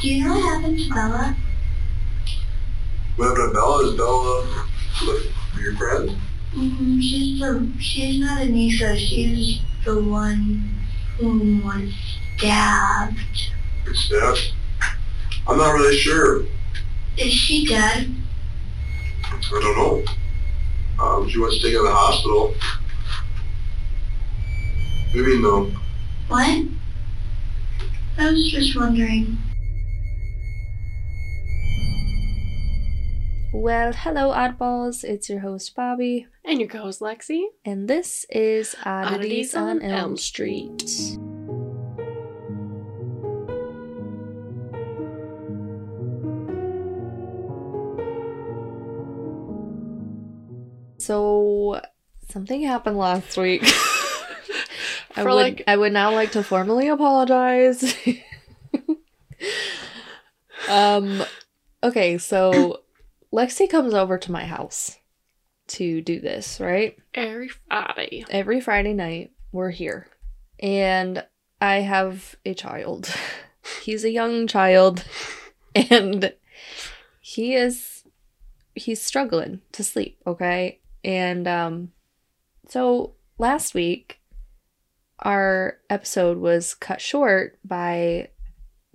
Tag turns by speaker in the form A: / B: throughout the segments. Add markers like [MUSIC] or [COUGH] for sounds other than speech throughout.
A: Do you know what happened to Bella?
B: What happened to Bella? Is Bella like, your friend?
A: Mm-hmm. She's the she's not Anissa. She's the one who was stabbed.
B: Stabbed? I'm not really sure.
A: Is she dead?
B: I don't know. Um, she was taken to the hospital. Maybe no.
A: What? I was just wondering.
C: Well, hello, oddballs. It's your host, Bobby,
D: And your co-host Lexi.
C: and this is Oddities,
D: Oddities
C: on
D: on
C: Elm
D: Elm
C: Street. So, something happened last week. [LAUGHS] I would,
D: like-
C: I would now like to formally apologize. [LAUGHS] um, okay, so Lexi comes over to my house to do this, right?
D: Every Friday.
C: Every Friday night, we're here. And I have a child. [LAUGHS] He's a young child. [LAUGHS] And he is he's struggling to sleep, okay? And um so last week our episode was cut short by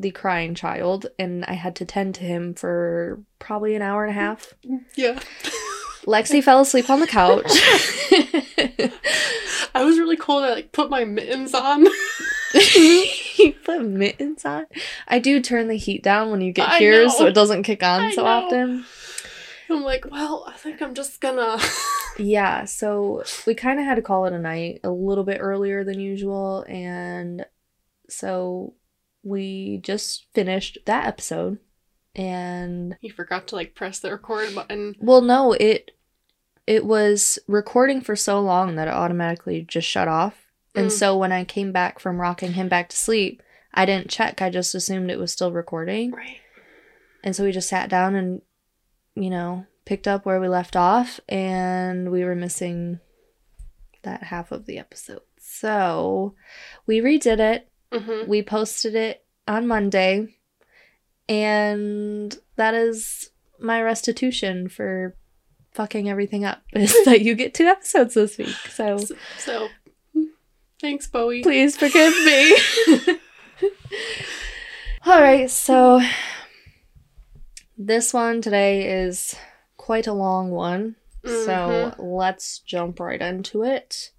C: the crying child and I had to tend to him for probably an hour and a half.
D: Yeah. [LAUGHS]
C: Lexi fell asleep on the couch. [LAUGHS]
D: I was really cold. I like put my mittens on.
C: you put mittens on. I do turn the heat down when you get
D: I
C: here,
D: know.
C: so it doesn't kick on
D: I
C: so
D: know.
C: often.
D: I'm like, well, I think I'm just gonna. [LAUGHS]
C: Yeah, so we kind of had to call it a night a little bit earlier than usual, and so we just finished that episode. And
D: he forgot to like press the record button.
C: well, no, it it was recording for so long that it automatically just shut off. And
D: Mm.
C: so when I came back from rocking him back to sleep, I didn't check. I just assumed it was still recording.
D: Right.
C: And so we just sat down and, you know, picked up where we left off, and we were missing that half of the episode. So we redid it.
D: Mm-hmm.
C: We posted it on Monday, and that is my restitution for fucking everything up [LAUGHS] is that you get two episodes this week. So
D: So, so, thanks, Bowie.
C: please forgive me. [LAUGHS] All right, so this one today is quite a long one.
D: Mm-hmm.
C: So let's jump right into it.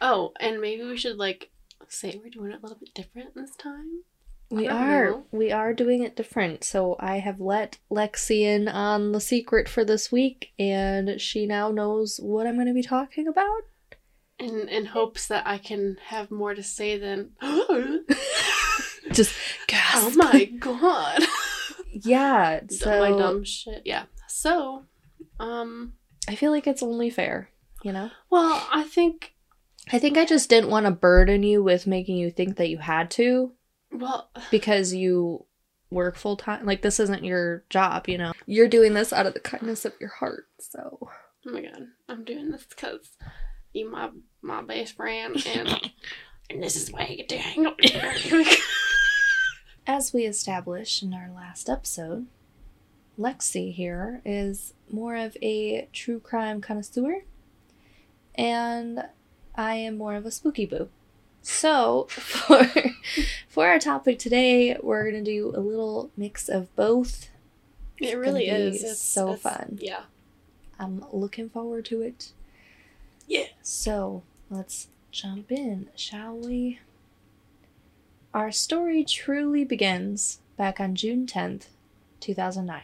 D: Oh, and maybe we should like say we're doing it a little bit different this time.
C: We are
D: know.
C: we are doing it different. So I have let Lexi in on the secret for this week and she now knows what I'm going to be talking about.
D: In in hopes that I can have more to say than. [GASPS] [LAUGHS]
C: Just
D: oh my god. [LAUGHS]
C: Yeah, [LAUGHS] So my
D: dumb shit. Yeah. So, um.
C: I feel like it's only fair, you know?
D: Well, I think.
C: I think I just didn't want to burden you with making you think that you had to
D: Well,
C: because you work full time. Like this isn't your job, you know. You're doing this out of the kindness of your heart. So
D: oh my god, I'm doing this because you my my best friend, [LAUGHS] and and this is why I get to hang out with. [LAUGHS] [LAUGHS]
C: As we established in our last episode, Lexi here is more of a true crime connoisseur, and I am more of a spooky boo. So, [LAUGHS] for, for our topic today, we're going to do a little mix of both.
D: It really is. It's
C: so
D: it's-
C: fun.
D: Yeah.
C: I'm looking forward to it.
D: Yeah.
C: So, let's jump in, shall we? Our story truly begins back on June 10th, 2009.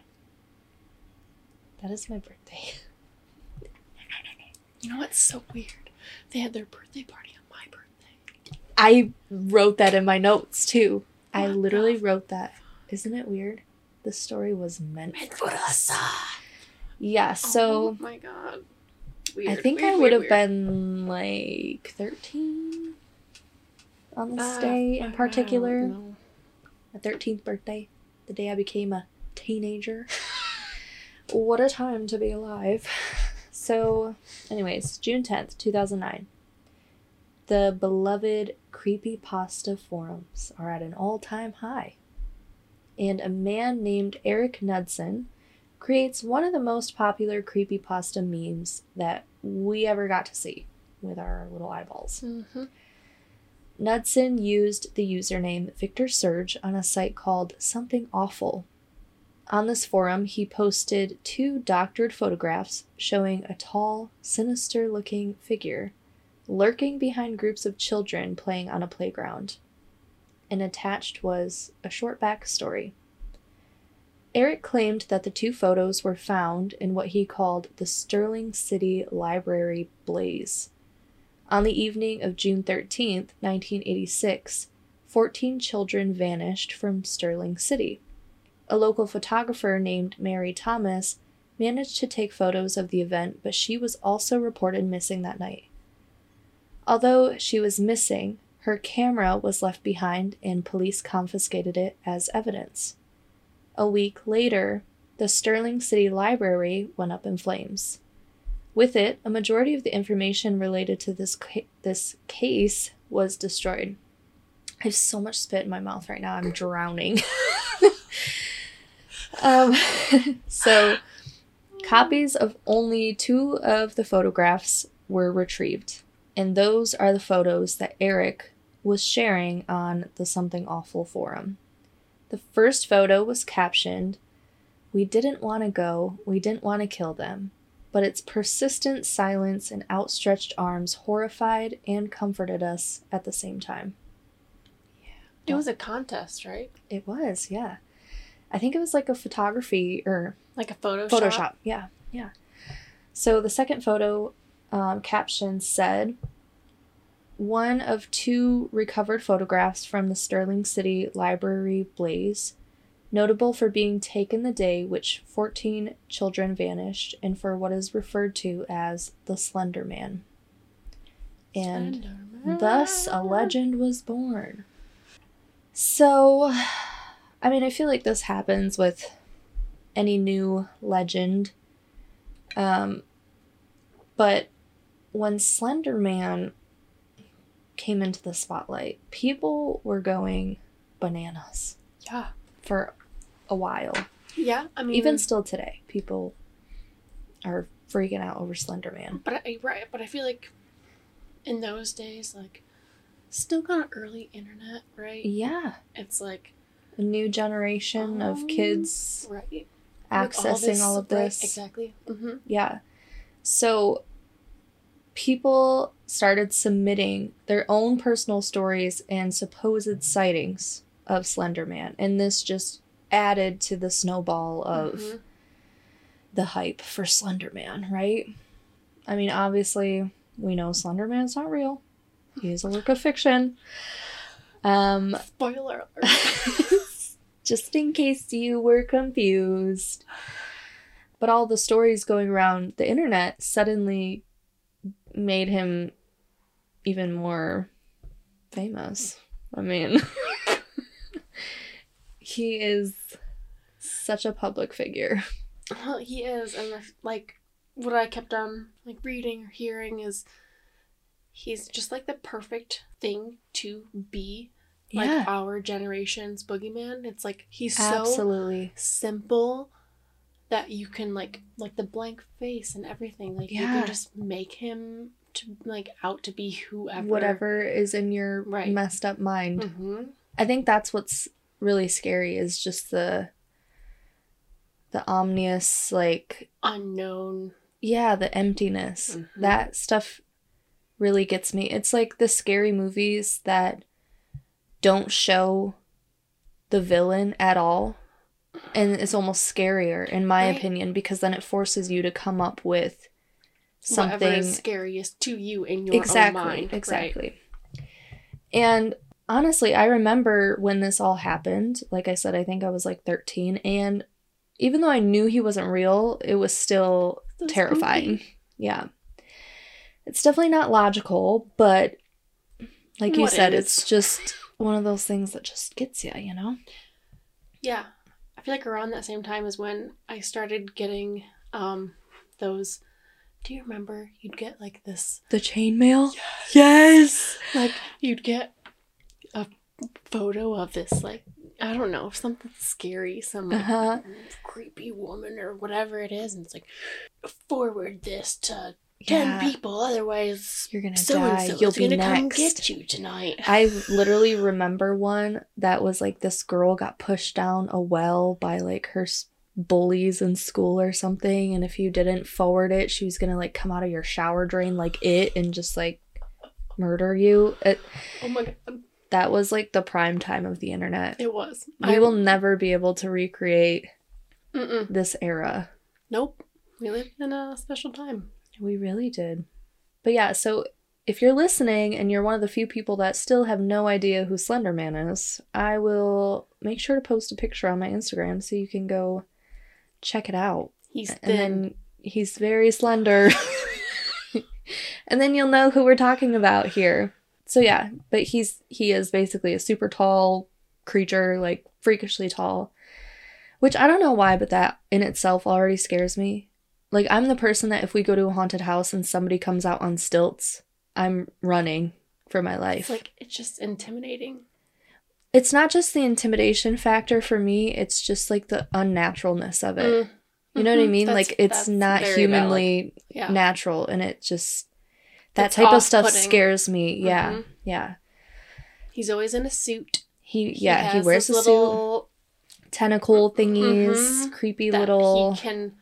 C: That is my birthday.
D: You know what's so weird? They had their birthday party on my birthday.
C: I wrote that in my notes too. I literally
D: the
C: wrote that. Isn't it weird? The story was meant,
D: Meant
C: for us. Yeah, so
D: oh my god. Weird, I
C: think
D: weird,
C: I would have been like 13 on this
D: Uh,
C: day in particular. My 13th birthday, the day I became a teenager. [LAUGHS] what a time to be alive. [LAUGHS] So, anyways, June 10th, 2009. The beloved creepy pasta forums are at an all time high. and a man named Eric Knudsen creates one of the most popular creepy pasta memes that we ever got to see with our little eyeballs.
D: Mm-hmm.
C: Knudsen used the username Victor Surge on a site called Something Awful. On this forum, he posted two doctored photographs showing a tall, sinister looking figure lurking behind groups of children playing on a playground. And attached was a short backstory. Eric claimed that the two photos were found in what he called the Sterling City Library blaze. On the evening of June 13th, 1986, 14 children vanished from Sterling City. A local photographer named Mary Thomas managed to take photos of the event, but she was also reported missing that night. Although she was missing, her camera was left behind and police confiscated it as evidence. A week later, the Sterling City Library went up in flames. With it, a majority of the information related to this ca- this case was destroyed. I have so much spit in my mouth right now. I'm drowning. [LAUGHS] um, [LAUGHS] so, copies of only two of the photographs were retrieved, and those are the photos that Eric was sharing on the Something Awful forum. The first photo was captioned, We didn't want to go, we didn't want to kill them, but its persistent silence and outstretched arms horrified and comforted us at the same time. Yeah.
D: It was a contest, right?
C: It was, yeah. I think it was like a photography or
D: Like a Photoshop.
C: Photoshop. Yeah, yeah. So the second photo um, caption said, one of two recovered photographs from the Sterling City Library blaze, notable for being taken the day which 14 children vanished and for what is referred to as the Slender Man. And thus a legend was born. So, I mean, I feel like this happens with any new legend. Um, but when Slender Man came into the spotlight, people were going bananas
D: Yeah.
C: for a while.
D: Yeah. I mean,
C: Even still today, people are freaking out over Slender Man.
D: But I right, but I feel like in those days, like still kind of early internet, right?
C: Yeah,
D: It's like
C: a new generation
D: Um,
C: of kids
D: right
C: accessing all, of
D: right,
C: this.
D: exactly. Mm-hmm.
C: Yeah. So people started submitting their own personal stories and supposed sightings of Slender Man, and this just added to the snowball of
D: Mhm.
C: the hype for Slender Man, right? I mean, obviously, we know Slender Man's not real. He is a work of fiction. Um,
D: Spoiler alert. [LAUGHS]
C: just in case you were confused. But all the stories going around the internet suddenly made him even more famous. I mean, [LAUGHS] he is such a public figure.
D: well, he is, and I, like what I kept on like reading or hearing is he's just like the perfect thing to be like
C: yeah,
D: our generation's boogeyman. It's like he's so
C: absolutely.
D: simple that you can like like the blank face and everything. Like you can just make him to like out to be whoever.
C: Whatever is in your
D: Right.
C: messed up mind.
D: Mm-hmm.
C: I think that's what's really scary is just the the omnious like
D: Unknown.
C: yeah, the emptiness.
D: Mhm.
C: That stuff really gets me. It's like the scary movies that don't show the villain at all. And it's almost scarier, in my
D: Right.
C: opinion, because then it forces you to come up with
D: Whatever
C: something
D: is scariest to you in your
C: exactly
D: own mind. Right.
C: exactly and honestly i remember when this all happened like i said i think i was like 13 and even though i knew he wasn't real it was still
D: So
C: terrifying yeah it's definitely not logical but like you said
D: is?
C: it's just one of those things that just gets you you know
D: Yeah. I feel like around that same time is when I started getting um those do you remember you'd get like this
C: the chainmail yes
D: like you'd get a photo of this like I don't know, something scary, some like,
C: Uh-huh.
D: creepy woman or whatever it is, and it's like forward this to ten
C: Yeah.
D: people, otherwise
C: You're gonna
D: so and
C: die.
D: so
C: You'll be
D: gonna come get you tonight.
C: I literally remember one that was like this girl got pushed down a well by like her bullies in school or something, and if you didn't forward it, she was gonna like come out of your shower drain like it and just like murder you. It,
D: oh my god,
C: that was like the prime time of the internet.
D: it was.
C: We will never be able to recreate
D: Mm-mm.
C: this era.
D: Nope. We live in a special time.
C: We really did. But yeah, so if you're listening and you're one of the few people that still have no idea who Slender Man is, I will make sure to post a picture on my Instagram so you can go check it out.
D: He's
C: And
D: thin.
C: then he's very slender. [LAUGHS] and then you'll know who we're talking about here. So yeah, but he's he is basically a super tall creature, like freakishly tall. Which I don't know why, but that in itself already scares me. Like I'm the person that if we go to a haunted house and somebody comes out on stilts, I'm running for my life.
D: It's like it's just intimidating.
C: it's not just the intimidation factor for me, it's just like the unnaturalness of it.
D: Mm.
C: You know what I
D: Mhm.
C: mean?
D: That's-
C: like it's not humanly
D: Yeah.
C: natural and it just that
D: It's
C: type of stuff scares me. Yeah.
D: Mhm.
C: Yeah.
D: He's always in a suit.
C: He, yeah, he
D: has
C: wears a
D: this
C: suit, tentacle thingies,
D: Mhm.
C: creepy
D: that
C: little
D: He can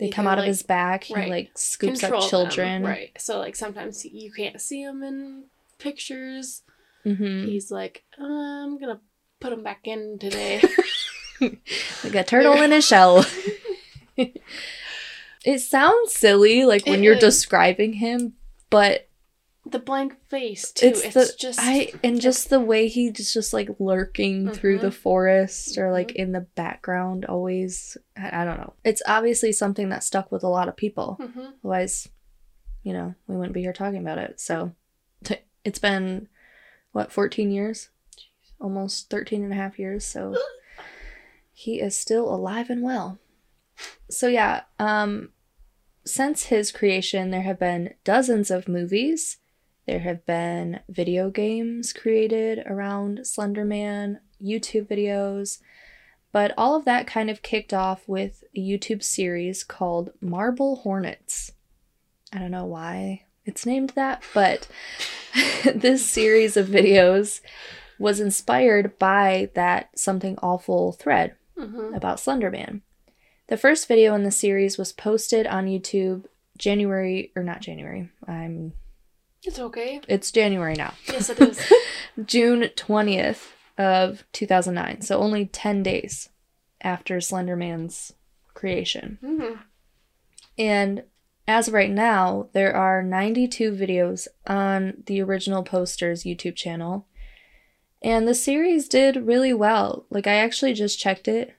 C: they come out of
D: like,
C: his back. He
D: right,
C: like scoops
D: control
C: up
D: them,
C: children.
D: right? So like sometimes you can't see him in pictures.
C: hmm
D: He's like, I'm gonna put him back in today. [LAUGHS] [LAUGHS]
C: Like a turtle in a shell. [LAUGHS] it sounds silly, like when
D: It
C: you're
D: is.
C: describing him, but
D: the blank face too.
C: it's,
D: It's,
C: the
D: just
C: I and just the way he's just like lurking through the forest or like
D: Mhm.
C: in the background always. I, I don't know. It's obviously something that stuck with a lot of people.
D: Mhm.
C: Otherwise, you know, we wouldn't be here talking about it. So t- it's been what 14 years? Almost 13 and a half years. So [GASPS] he is still alive and well. So yeah, um since his creation there have been dozens of movies. There have been video games created around Slender Man, YouTube videos, but all of that kind of kicked off with a YouTube series called Marble Hornets. I don't know why it's named that, but [LAUGHS] this series of videos was inspired by that something awful thread
D: Mhm.
C: about Slender Man. The first video in the series was posted on YouTube January or not January. I'm
D: It's okay.
C: it's January now.
D: Yes, it is. [LAUGHS]
C: June 20th of 2009. So only 10 days after Slender Man's creation.
D: hmm
C: And as of right now, there are 92 videos on the original poster's YouTube channel. And the series did really well. Like, I actually just checked it.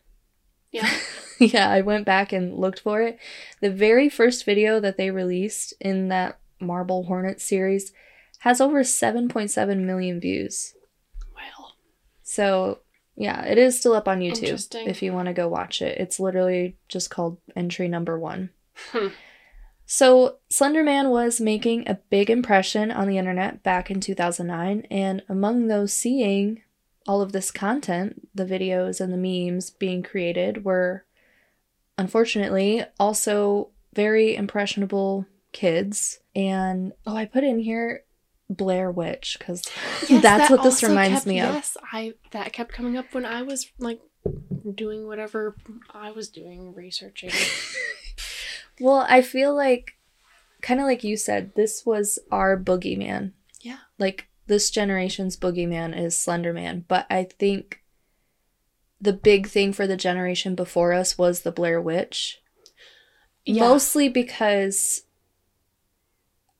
D: Yeah. [LAUGHS]
C: yeah, I went back and looked for it. The very first video that they released in that Marble Hornet series has over 7.7 million views.
D: Well,
C: So, yeah, it is still up on YouTube if you want to go watch it. It's literally just called entry number one.
D: Hmm.
C: So, Slenderman was making a big impression on the internet back in 2009, and among those seeing all of this content, the videos and the memes being created, were unfortunately also very impressionable kids. And oh, I put in here Blair Witch because [GASPS]
D: Yes,
C: that's
D: that
C: what this reminds
D: kept-
C: me of.
D: Yes, I that kept coming up when I was like doing whatever I was doing, researching. [LAUGHS] [LAUGHS]
C: Well, I feel like, kind of like you said, this was our boogeyman.
D: Yeah.
C: Like, this generation's boogeyman is Slender Man. But I think the big thing for the generation before us was the Blair Witch.
D: Yeah.
C: Mostly because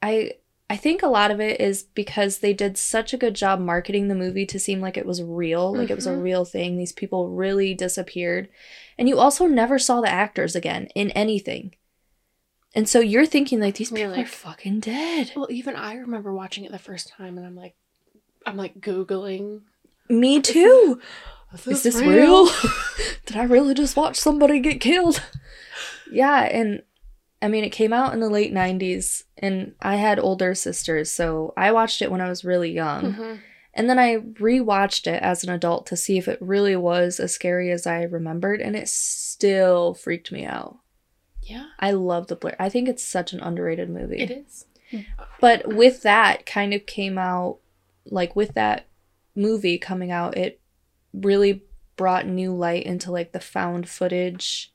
C: I. I think a lot of it is because they did such a good job marketing the movie to seem like it was real, like it was a
D: Mhm.
C: real thing. These people really disappeared. And you also never saw the actors again in anything. And so you're thinking like these people
D: Really?
C: are fucking dead.
D: Well, even I remember watching it the first time, and I'm like, I'm like googling.
C: Me too.
D: Is
C: Is this real? [LAUGHS] Did I really just watch somebody get killed? Yeah, and I mean it came out in the late 90s and I had older sisters, so I watched it when I was really young.
D: Mhm.
C: And then I rewatched it as an adult to see if it really was as scary as I remembered, and it still freaked me out.
D: Yeah,
C: I love the Blair. I think it's such an underrated movie.
D: it is.
C: But with that kind of came out like with that movie coming out, it really brought new light into like the found footage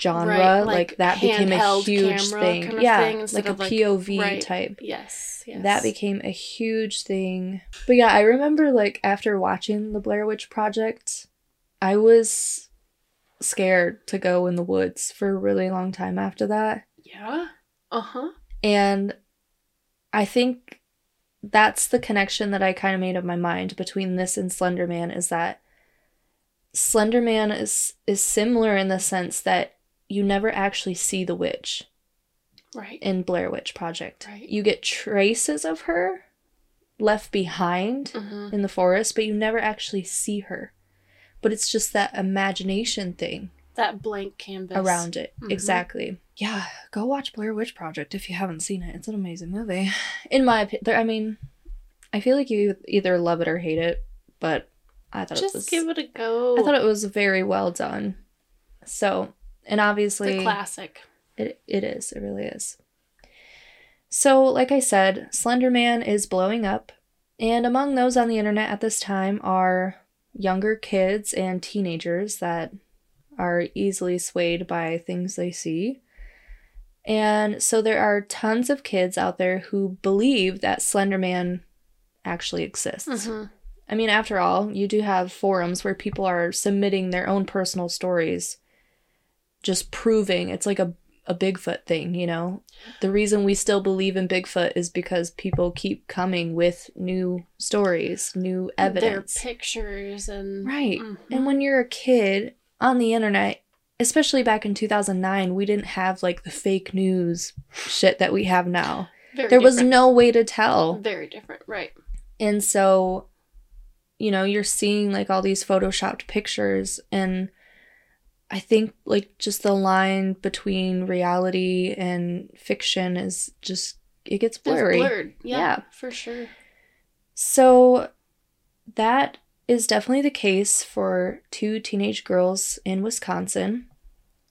C: genre.
D: Right,
C: like,
D: like
C: that became a huge thing.
D: kind of
C: yeah,
D: thing
C: like a
D: like-
C: POV
D: right.
C: type.
D: Yes, yes.
C: That became a huge thing. But yeah, I remember like after watching the Blair Witch Project, I was scared to go in the woods for a really long time after that.
D: Yeah. Uh huh.
C: And I think that's the connection that I kind of made of my mind between this and Slender Man is that Slender Man is is similar in the sense that you never actually see the witch
D: Right.
C: in Blair Witch Project.
D: Right.
C: You get traces of her left behind
D: Mm-hmm.
C: in the forest, but you never actually see her. But it's just that imagination thing
D: That blank canvas
C: around it.
D: Mhm.
C: Exactly. Yeah, go watch Blair Witch Project if you haven't seen it. It's an amazing movie. In my opinion, I mean, I feel like you either love it or hate it, but I thought
D: Just
C: it was
D: give it a go.
C: I thought it was very well done. So, and obviously
D: a classic.
C: it, it is. It really is. So, like I said, Slenderman is blowing up, and among those on the internet at this time are younger kids and teenagers that are easily swayed by things they see. And so there are tons of kids out there who believe that Slenderman actually exists.
D: Mhm.
C: I mean, after all, you do have forums where people are submitting their own personal stories, just proving it's like a, a Bigfoot thing, you know? The reason we still believe in Bigfoot is because people keep coming with new stories, new evidence.
D: Their pictures and
C: Right.
D: Mhm.
C: And when you're a kid on the internet, especially back in 2009, we didn't have like the fake news shit that we have now.
D: Very
C: there was no way to tell.
D: very different, right?
C: And so, you know, you're seeing like all these photoshopped pictures and I think like just the line between reality and fiction is just it gets
D: It's
C: blurry.
D: blurred. Yeah,
C: Yeah.
D: for sure.
C: So that is definitely the case for two teenage girls in Wisconsin.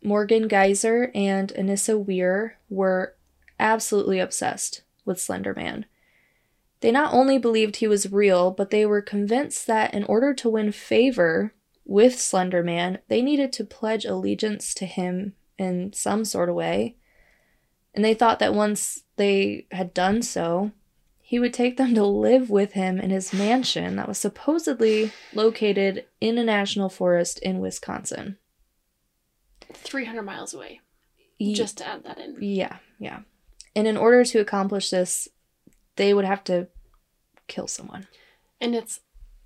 C: Morgan Geyser and Anissa Weier were absolutely obsessed with Slender Man. They not only believed he was real, but they were convinced that in order to win favor with Slender Man, they needed to pledge allegiance to him in some sort of way. And they thought that once they had done so, he would take them to live with him in his mansion that was supposedly located in a national forest in Wisconsin.
D: Three hundred miles away.
C: Ye-
D: Just to add that in.
C: yeah, yeah. And in order to accomplish this, they would have to kill someone.
D: And it's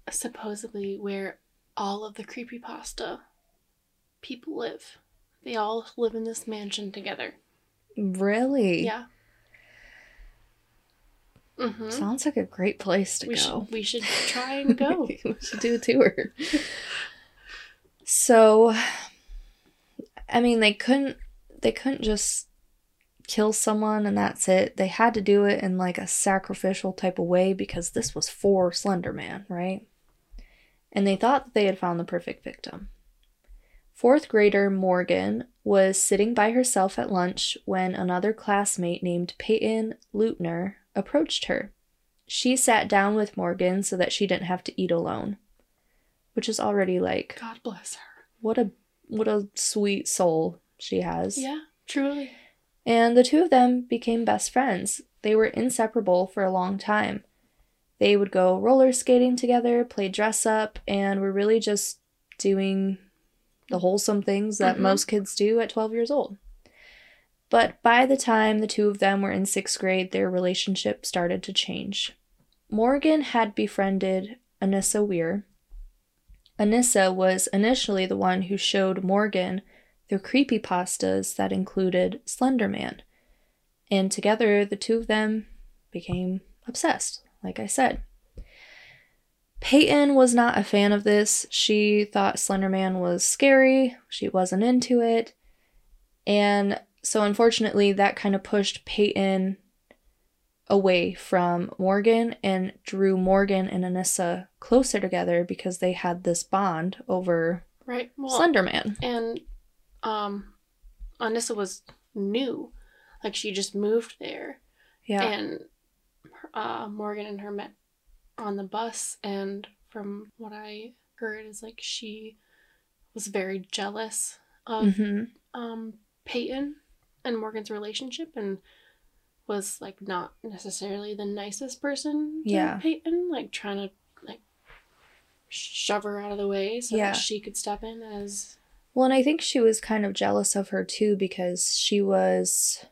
D: supposedly where all of the creepypasta people live. They all live in this mansion together.
C: Really?
D: Yeah. Mm-hmm.
C: Sounds like a great place to
D: We
C: go.
D: should we should [LAUGHS] try and go. [LAUGHS]
C: we should do a tour. [LAUGHS] so, I mean, they couldn't. They couldn't just kill someone and that's it. They had to do it in like a sacrificial type of way because this was for Slender Man, right? And they thought that they had found the perfect victim. Fourth grader Morgan was sitting by herself at lunch when another classmate named Payton Leutner approached her. She sat down with Morgan so that she didn't have to eat alone, which is already like
D: God bless her.
C: what a what a sweet soul she has.
D: Yeah, truly.
C: And the two of them became best friends. They were inseparable for a long time. They would go roller skating together, play dress up, and were really just doing the wholesome things that
D: Mhm.
C: most kids do at 12 years old. But by the time the two of them were in sixth grade, their relationship started to change. Morgan had befriended Anissa Weier. Anissa was initially the one who showed Morgan the creepy pastas that included Slender Man. And together, the two of them became obsessed, like I said. Payton was not a fan of this. She thought Slender Man was scary. She wasn't into it. And so, unfortunately, that kind of pushed Payton away from Morgan and drew Morgan and Anissa closer together because they had this bond over
D: Right. Well,
C: Slenderman.
D: and um, Anissa was new, like she just moved there,
C: Yeah.
D: and uh, Morgan and her met on the bus, and from what I heard is like she was very jealous of
C: hmm
D: um Payton and Morgan's relationship and was like not necessarily the nicest person to
C: Yeah.
D: Payton, like trying to like shove her out of the way so
C: Yeah.
D: that she could step in as
C: Well, and I think she was kind of jealous of her too because she was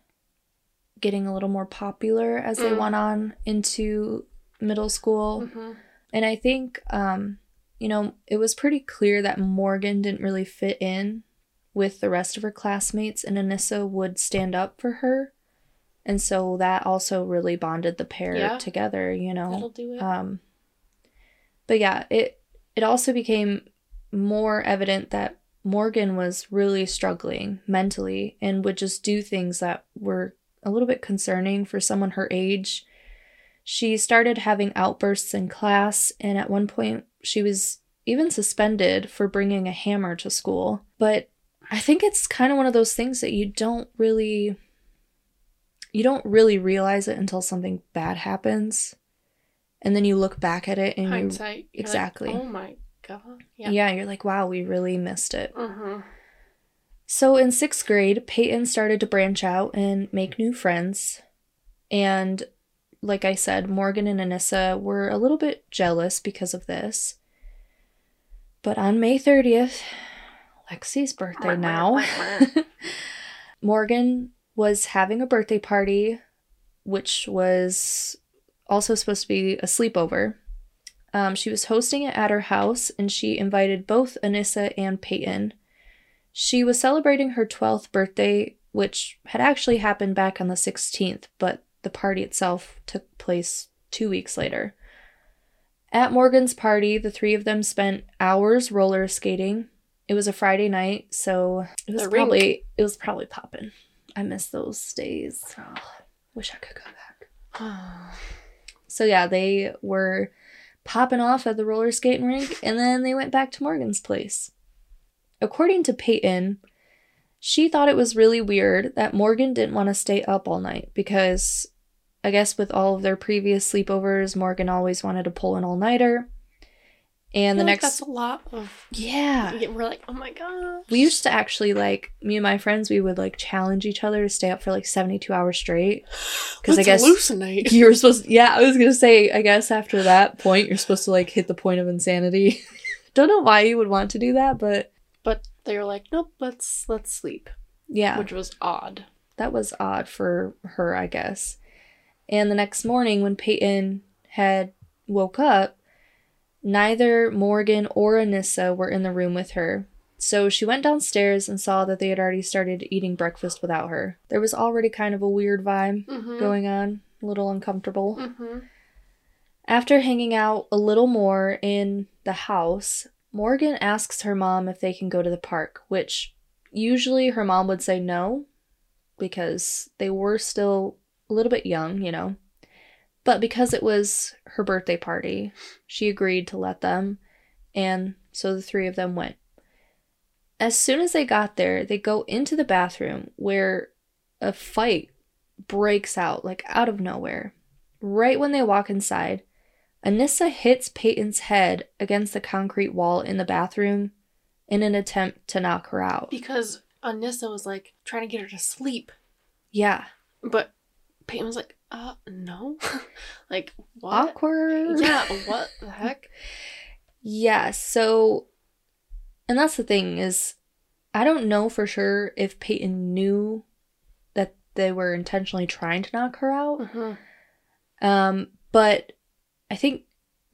C: getting a little more popular as they
D: Mm.
C: went on into middle school.
D: Mhm.
C: And I think, um, you know, it was pretty clear that Morgan didn't really fit in with the rest of her classmates, and Anissa would stand up for her. And so that also really bonded the pair
D: Yeah.
C: together, you know.
D: that'll do it.
C: Um, but yeah, it it also became more evident that Morgan was really struggling mentally and would just do things that were a little bit concerning for someone her age. She started having outbursts in class, and at one point, she was even suspended for bringing a hammer to school. But I think it's kind of one of those things that you don't really you don't really realize it until something bad happens. And then you look back at it and you
D: Hindsight. you're like,
C: exactly.
D: oh my god.
C: yeah.
D: Yeah.
C: you're like, wow, we really missed it.
D: hmm
C: So in sixth grade, Payton started to branch out and make new friends. And like I said, Morgan and Anissa were a little bit jealous because of this. But on May 30th, Lexi's birthday now, [LAUGHS] Morgan was having a birthday party, which was also supposed to be a sleepover. Um, she was hosting it at her house, and she invited both Anissa and Payton. She was celebrating her 12th birthday, which had actually happened back on the 16th, but the party itself took place two weeks later. At Morgan's party, the three of them spent hours roller skating. It was a Friday night, so it was
D: The rink.
C: probably it was probably popping. I miss those days. Oh, wish I could go back. So yeah, they were popping off at the roller skating rink, and then they went back to Morgan's place. According to Payton, she thought it was really weird that Morgan didn't want to stay up all night because I guess with all of their previous sleepovers, Morgan always wanted to pull an all nighter. And the
D: I like
C: next,
D: that's a lot of.
C: yeah,
D: We're like, oh my god.
C: we used to actually like me and my friends. We would like challenge each other to stay up for like seventy-two hours straight. Because I guess-
D: hallucinate.
C: You were supposed, yeah. I was gonna say, I guess after that point, you're supposed to like hit the point of insanity. [LAUGHS] Don't know why you would want to do that, But
D: they were like, nope, let's let's sleep,
C: yeah,
D: which was odd.
C: that was odd for her, I guess. And the next morning, when Payton had woke up, neither Morgan or Anissa were in the room with her. So she went downstairs and saw that they had already started eating breakfast without her. There was already kind of a weird vibe
D: Mm-hmm.
C: going on, a little uncomfortable.
D: Mm-hmm.
C: After hanging out a little more in the house, Morgan asks her mom if they can go to the park, which usually her mom would say no because they were still a little bit young, you know. But because it was her birthday party, she agreed to let them, and so the three of them went. As soon as they got there, they go into the bathroom where a fight breaks out, like out of nowhere. Right when they walk inside, Anissa hits Payton's head against the concrete wall in the bathroom in an attempt to knock her out.
D: Because Anissa was like trying to get her to sleep,
C: Yeah.
D: but Payton was like, uh, no. [LAUGHS] like, what?
C: Awkward.
D: Yeah, [LAUGHS] what the heck?
C: Yeah, so and that's the thing is I don't know for sure if Payton knew that they were intentionally trying to knock her out.
D: Mm-hmm.
C: Um, but I think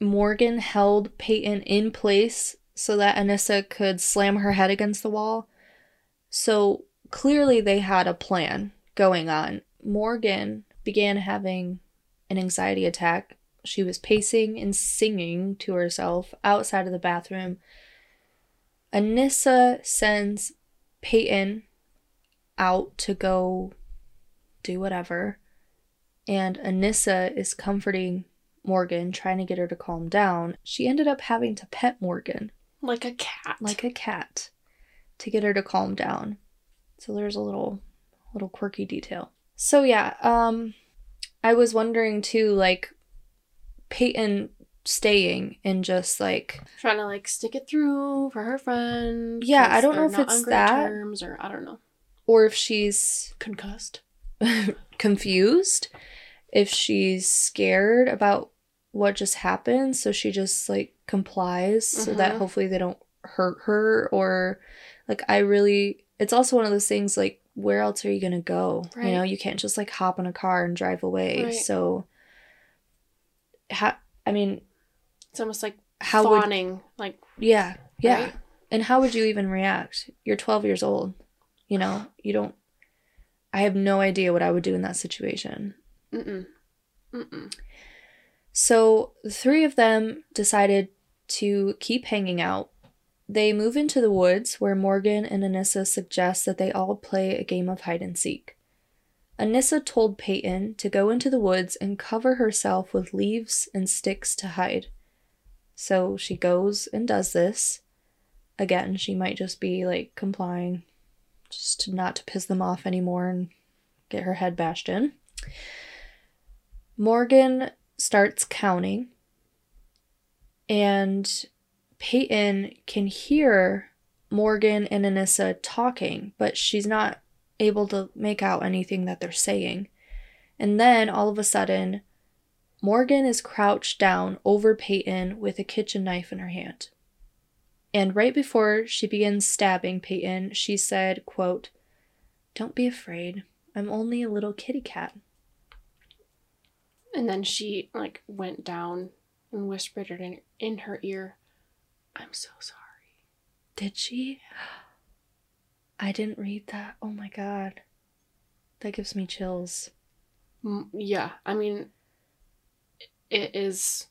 C: Morgan held Payton in place so that Anissa could slam her head against the wall. So clearly they had a plan going on. Morgan began having an anxiety attack. She was pacing and singing to herself outside of the bathroom. Anissa sends Payton out to go do whatever. and Anissa is comforting Morgan, trying to get her to calm down. She ended up having to pet Morgan
D: Like a cat.
C: like a cat to get her to calm down. So there's a little little quirky detail. So yeah, um I was wondering too like Payton staying and just like
D: trying to like stick it through for her friend.
C: Yeah, I don't know if it's that.
D: terms or I don't know.
C: or if she's
D: Concussed. [LAUGHS]
C: confused, if she's scared about what just happened, so she just like complies so that
D: Mhm.
C: hopefully they don't hurt her or like I really it's also one of those things like where else are you going to go? You know, you can't just like hop in a car and drive away.
D: Right.
C: So ha- I mean,
D: It's almost like
C: how would
D: fawning. Like
C: yeah, yeah.
D: Right?
C: And how would you even react? You're 12 years old. You know, you don't I have no idea what I would do in that situation.
D: Mm-mm. Mm-mm.
C: So the three of them decided to keep hanging out. They move into the woods where Morgan and Anissa suggest that they all play a game of hide and seek. Anissa told Payton to go into the woods and cover herself with leaves and sticks to hide. So she goes and does this. Again, she might just be like complying, just to not to piss them off anymore and get her head bashed in. Morgan starts counting, and Payton can hear Morgan and Anissa talking, but she's not able to make out anything that they're saying. And then all of a sudden, Morgan is crouched down over Payton with a kitchen knife in her hand. And right before she begins stabbing Payton, she said, quote, Don't be afraid. I'm only a little kitty cat.
D: And then she like went down and whispered it in, in her ear. I'm so sorry.
C: Did she? I didn't read that. Oh my god. That gives me chills.
D: Mm, yeah, I mean, it is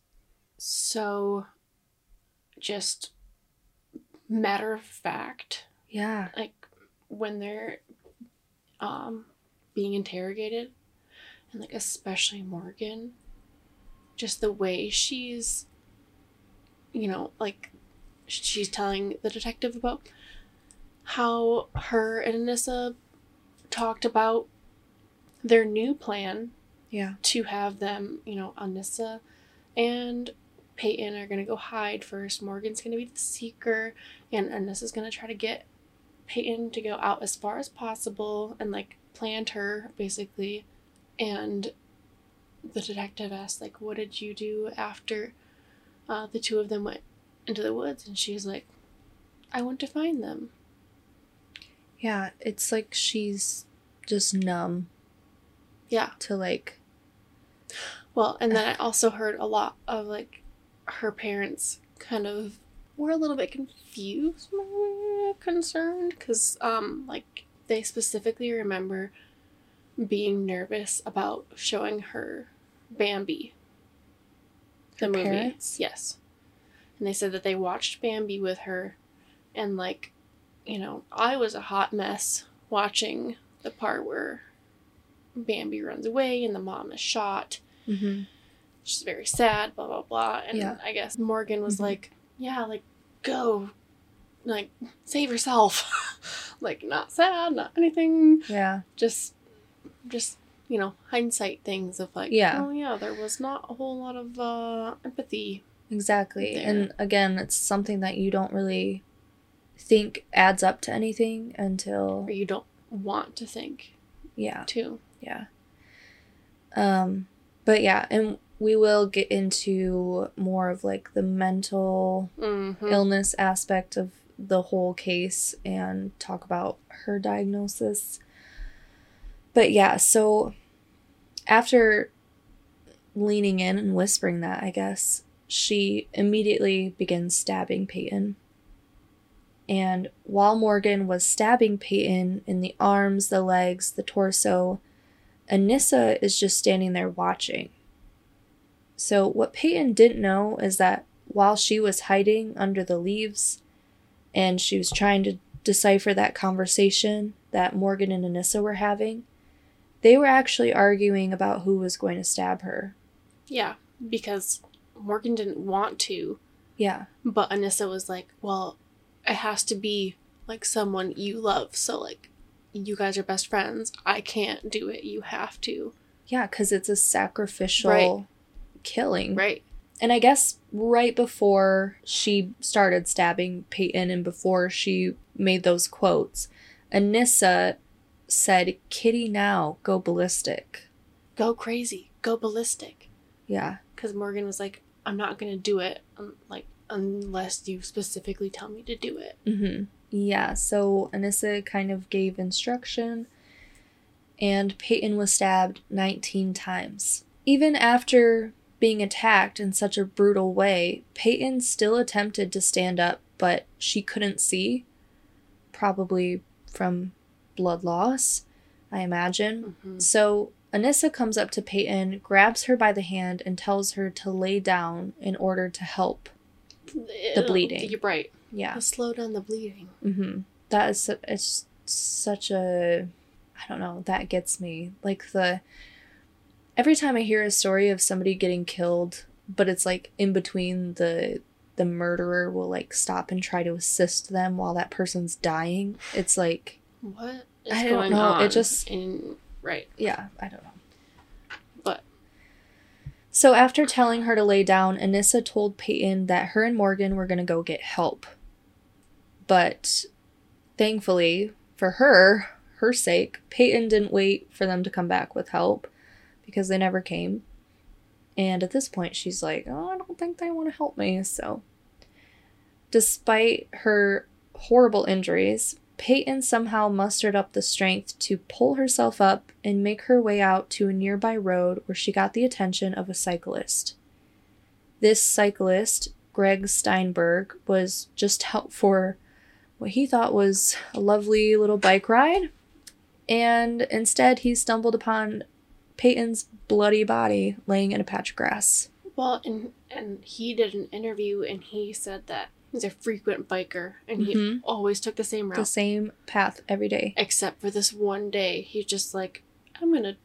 D: so just matter of fact.
C: Yeah.
D: Like when they're um being interrogated, and like especially Morgan, just the way she's, you know, like she's telling the detective about how her and Anissa talked about their new plan
C: Yeah.
D: to have them, you know, Anissa and Payton are gonna go hide first. Morgan's gonna be the seeker, and Anissa's gonna try to get Payton to go out as far as possible and like plant her basically. And the detective asked, like, what did you do after uh, the two of them went into the woods? And she's like, I went to find them.
C: Yeah. It's like she's just numb
D: Yeah.
C: to like,
D: Well, and then I also heard a lot of like her parents kind of were a little bit confused, concerned, because um like they specifically remember being nervous about showing her Bambi. The
C: Her
D: movie,
C: parents?
D: yes, and they said that they watched Bambi with her, and like, you know, I was a hot mess watching the part where Bambi runs away and the mom is shot
C: mm-hmm.
D: she's very sad, blah blah blah. And
C: Yeah.
D: I guess Morgan was
C: Mhm.
D: like, Yeah, like go like save yourself. [LAUGHS] like not sad, not anything.
C: yeah.
D: Just just you know, hindsight things of like,
C: Yeah.
D: oh yeah, there was not a whole lot of uh empathy.
C: Exactly.
D: there.
C: And again, it's something that you don't really think adds up to anything until,
D: Or you don't want to think
C: yeah.
D: too.
C: Yeah. Um, but yeah, and we will get into more of like the mental
D: Mm-hmm.
C: illness aspect of the whole case and talk about her diagnosis. But yeah, so after leaning in and whispering that, I guess, she immediately begins stabbing Payton. And while Morgan was stabbing Payton in the arms, the legs, the torso, Anissa is just standing there watching. So, what Payton didn't know is that while she was hiding under the leaves and she was trying to decipher that conversation that Morgan and Anissa were having, They were actually arguing about who was going to stab her.
D: Yeah, because Morgan didn't want to,
C: Yeah.
D: but Anissa was like, "Well, it has to be like someone you love. So like, you guys are best friends. I can't do it. You have to."
C: Yeah, because it's a sacrificial
D: Right.
C: killing.
D: Right.
C: And I guess right before she started stabbing Payton and before she made those quotes, Anissa said, Kitty now, go ballistic.
D: Go crazy. Go ballistic.
C: Yeah.
D: Because Morgan was like, "I'm not gonna do it. um, like unless you specifically tell me to do it."
C: Mm-hmm. Yeah, so Anissa kind of gave instruction, and Payton was stabbed 19 times. Even after being attacked in such a brutal way, Payton still attempted to stand up, but she couldn't see. Probably from blood loss, I imagine.
D: Mhm.
C: So Anissa comes up to Payton, grabs her by the hand, and tells her to lay down in order to help.
D: The
C: bleeding.
D: You're right.
C: Yeah.
D: To slow down the bleeding.
C: Mm-hmm. That is it's such a I don't know that gets me like the every time I hear a story of somebody getting killed, but it's like in between the the murderer will like stop and try to assist them while that person's dying. It's like
D: What
C: I don't know, it just-
D: in right.
C: yeah, I don't know.
D: But
C: So after telling her to lay down, Anissa told Payton that her and Morgan were going to go get help. But thankfully, for her, her sake, Payton didn't wait for them to come back with help because they never came. And at this point, she's like, Oh, I don't think they want to help me. So, despite her horrible injuries, Payton somehow mustered up the strength to pull herself up and make her way out to a nearby road where she got the attention of a cyclist. This cyclist, Greg Steinberg, was just out for what he thought was a lovely little bike ride, and instead he stumbled upon Payton's bloody body laying in a patch of grass.
D: well, and and he did an interview and he said that he's a frequent biker and he
C: Mhm.
D: always took the same route.
C: The same path every day.
D: Except for this one day, he's just like, I'm gonna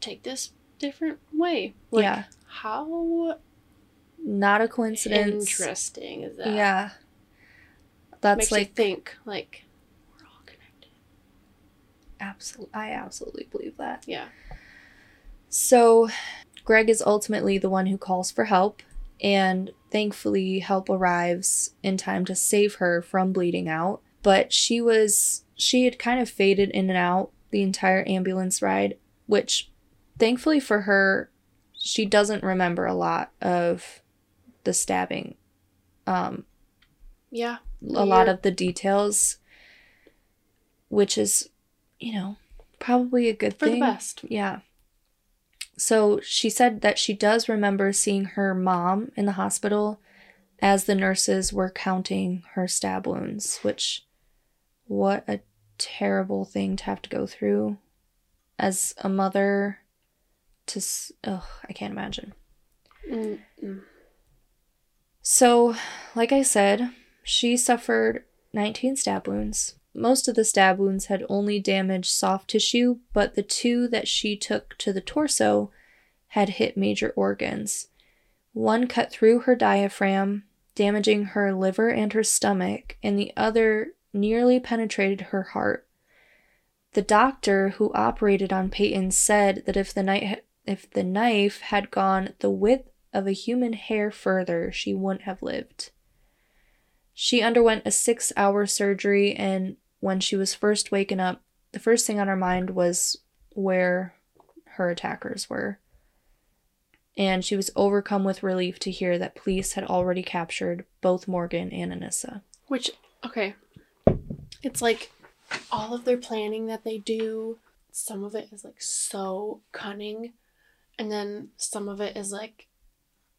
D: take this different way. Like,
C: Yeah.
D: How
C: Not a coincidence.
D: interesting is that?
C: Yeah. That's
D: Makes you
C: like
D: think like we're all connected.
C: absolutely I absolutely believe that.
D: Yeah.
C: So, Greg is ultimately the one who calls for help, and thankfully, help arrives in time to save her from bleeding out. But she was, she had kind of faded in and out the entire ambulance ride, which thankfully for her, she doesn't remember a lot of the stabbing. Um,
D: Yeah.
C: a lot of the details, which is, you know, probably a good
D: For
C: thing.
D: For the best.
C: Yeah. So she said that she does remember seeing her mom in the hospital as the nurses were counting her stab wounds, which, what a terrible thing to have to go through as a mother to, ugh, I can't imagine.
D: Mm-mm.
C: So, like I said, she suffered 19 stab wounds. Most of the stab wounds had only damaged soft tissue, but the two that she took to the torso had hit major organs. One cut through her diaphragm, damaging her liver and her stomach, and the other nearly penetrated her heart. The doctor who operated on Peyton said that if the knife if the knife had gone the width of a human hair further, she wouldn't have lived. She underwent a six hour surgery, and when she was first waken up, the first thing on her mind was where her attackers were. And she was overcome with relief to hear that police had already captured both Morgan and Anissa.
D: Which okay. It's like all of their planning that they do, some of it is like so cunning. And then some of it is like,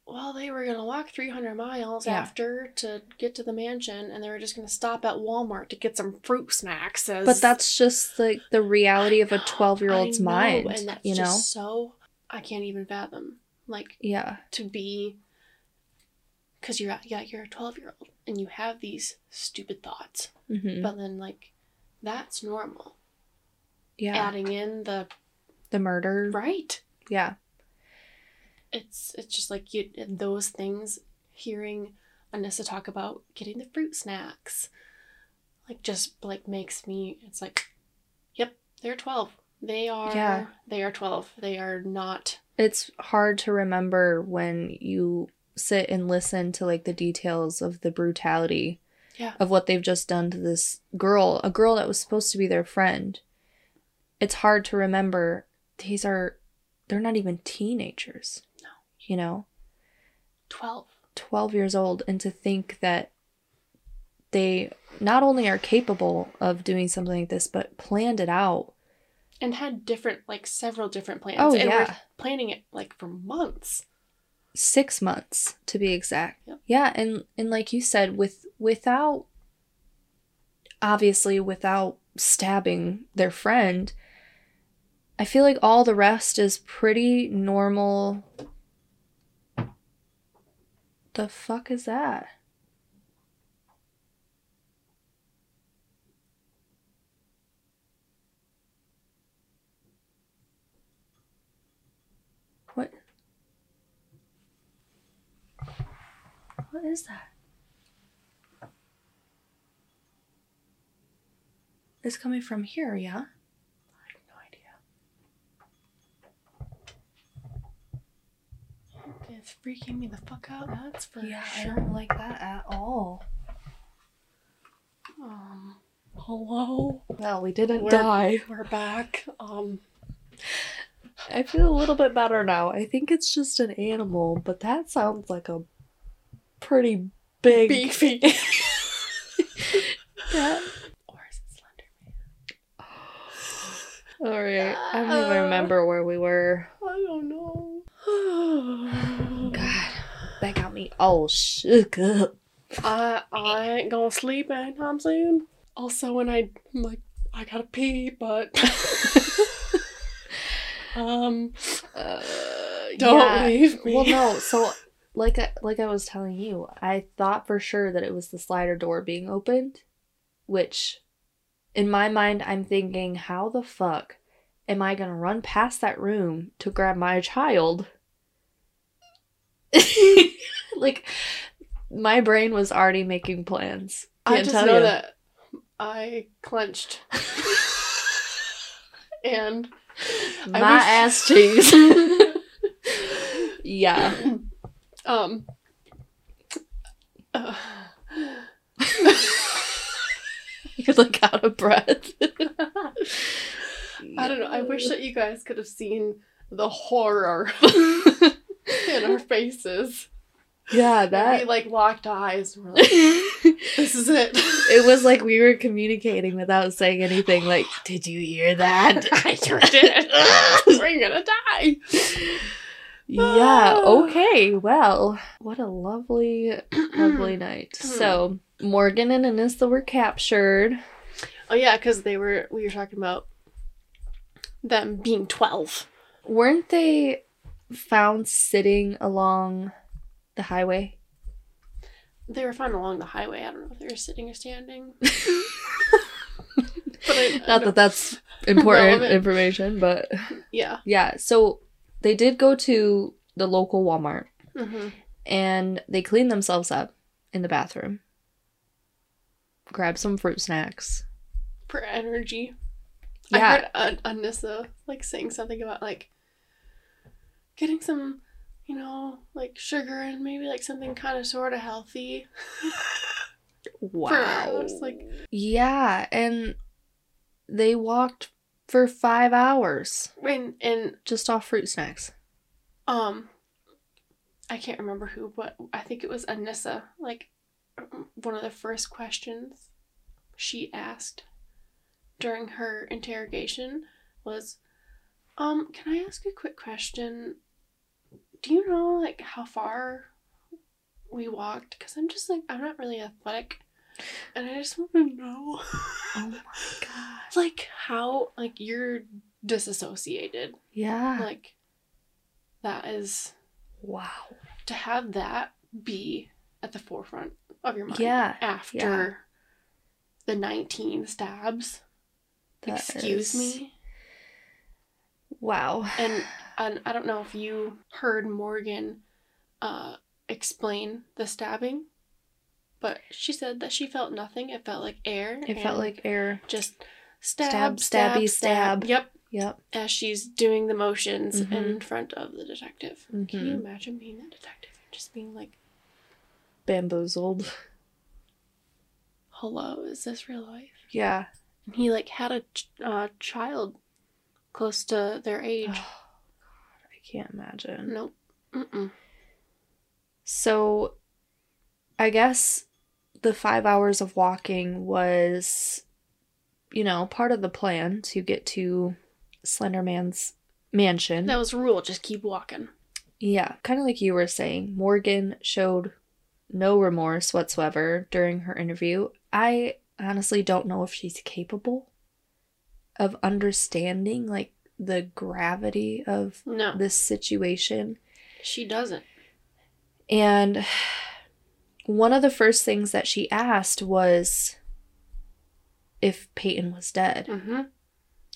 D: well, they were gonna walk three hundred miles
C: Yeah.
D: after to get to the mansion and they were just gonna stop at Walmart to get some fruit snacks as
C: But that's just like the reality of a 12 year old's mind,
D: and that's
C: you know?
D: just so I can't even fathom. Like
C: Yeah.
D: to be because you're yeah you're a 12 year old and you have these stupid thoughts
C: hmm
D: but then like that's normal
C: Yeah.
D: adding in the
C: The murder.
D: Right.
C: Yeah.
D: It's it's just like you those things. Hearing Anissa talk about getting the fruit snacks, like just like makes me. It's like, yep, they're twelve. They are.
C: Yeah.
D: They are twelve. They are not.
C: It's hard to remember when you sit and listen to like the details of the brutality
D: Yeah.
C: of what they've just done to this girl, a girl that was supposed to be their friend. It's hard to remember these are they're not even teenagers. You know,
D: Twelve.
C: 12 years old and to think that they not only are capable of doing something like this but planned it out.
D: And had different, like several different plans.
C: Oh,
D: and
C: yeah.
D: were planning it like for months.
C: 6 months to be exact.
D: Yep.
C: Yeah, and and like you said with without obviously without stabbing their friend I feel like all the rest is pretty normal. The fuck is that? What? What is that? It's coming from here, yeah?
D: I have no idea. It's freaking me the fuck out. That's for
C: Yeah, I don't like that at all.
D: Um, hello.
C: Well, we didn't
D: We're-
C: die.
D: We're back. Um,
C: I feel a little bit better now. I think it's just an animal, but that sounds like a pretty big.
D: beefy. [LAUGHS]
C: Yeah.
D: or is it Slender
C: All right. I don't even remember where we were.
D: I don't know. [SIGHS] [SIGHS] [SIGHS]
C: That got me all shook up.
D: I I ain't gonna sleep anytime soon. Also, when I I'm like I gotta pee, but [LAUGHS] um,
C: Uh,
D: don't
C: yeah.
D: leave me.
C: Well, no. So, like, I, like I was telling you, I thought for sure that it was the slider door being opened, which, in my mind, I'm thinking, how the fuck am I gonna run past that room to grab my child? [LAUGHS] like, my brain was already making plans.
D: I
C: Can't
D: just
C: tell
D: know
C: you.
D: that I clenched and
C: my
D: wish-
C: ass cheese. [LAUGHS] yeah.
D: um. uh, [LAUGHS]
C: You're like out of breath.
D: I don't know. I wish that you guys could have seen the horror [LAUGHS] in our faces.
C: Yeah, that.
D: we like locked eyes. And we're like, [LAUGHS] this is it. it.
C: was like we were communicating without saying anything. Like, [GASPS] did you hear that? [LAUGHS]
D: I sure did. we're gonna die.
C: yeah. [SIGHS] Okay. Well, what a lovely, [CLEARS THROAT] lovely night. Hmm. So Morgan and Anissa were captured.
D: Oh yeah, because they were. We were talking about them being twelve.
C: Weren't they found sitting along the highway?
D: They were found along the highway. I don't know if they were sitting or standing. [LAUGHS] But I, I
C: Not that that's [LAUGHS] important
D: Relevant.
C: information, but
D: Yeah.
C: yeah. So they did go to the local Walmart
D: hmm
C: and they cleaned themselves up in the bathroom. Grab some fruit snacks.
D: For energy.
C: Yeah.
D: I heard An- Anissa like saying something about like getting some, you know, like sugar and maybe like something kind of sort of healthy.
C: Wow.
D: it's like-
C: yeah, and they walked for five hours
D: And and
C: just off fruit snacks.
D: um, I can't remember who, but I think it was Anissa. Like one of the first questions she asked during her interrogation was, um, can I ask a quick question? Do you know like how far we walked? Because I'm just like I'm not really athletic, and I just want to know,
C: Oh my [LAUGHS] god.
D: like how like you're disassociated,
C: Yeah.
D: like that is
C: wow.
D: to have that be at the forefront of your mind
C: Yeah,
D: after
C: yeah.
D: the 19 stabs
C: That
D: excuse
C: is-
D: me
C: Wow.
D: And and I don't know if you heard Morgan uh, explain the stabbing, but she said that she felt nothing. It felt like air.
C: It felt like air.
D: just stab,
C: Stab,
D: stab,
C: stabby,
D: stab.
C: stab.
D: Yep.
C: Yep.
D: As she's doing the motions
C: Mhm.
D: in front of the detective. Can you
C: Mhm.
D: imagine being that detective and just being like,
C: Bamboozled.
D: "Hello, is this real life?"
C: Yeah.
D: And he like had a ch- uh, child close to their age. [SIGHS]
C: Can't imagine.
D: nope. Mm-mm.
C: So, I guess the five hours of walking was, you know, part of the plan to get to Slenderman's mansion.
D: That was a rule. Just keep walking.
C: Yeah, kind of like you were saying, Morgan showed no remorse whatsoever during her interview. I honestly don't know if she's capable of understanding like the gravity of
D: No,
C: this situation.
D: she doesn't.
C: And one of the first things that she asked was if Payton was dead,
D: Mm-hmm.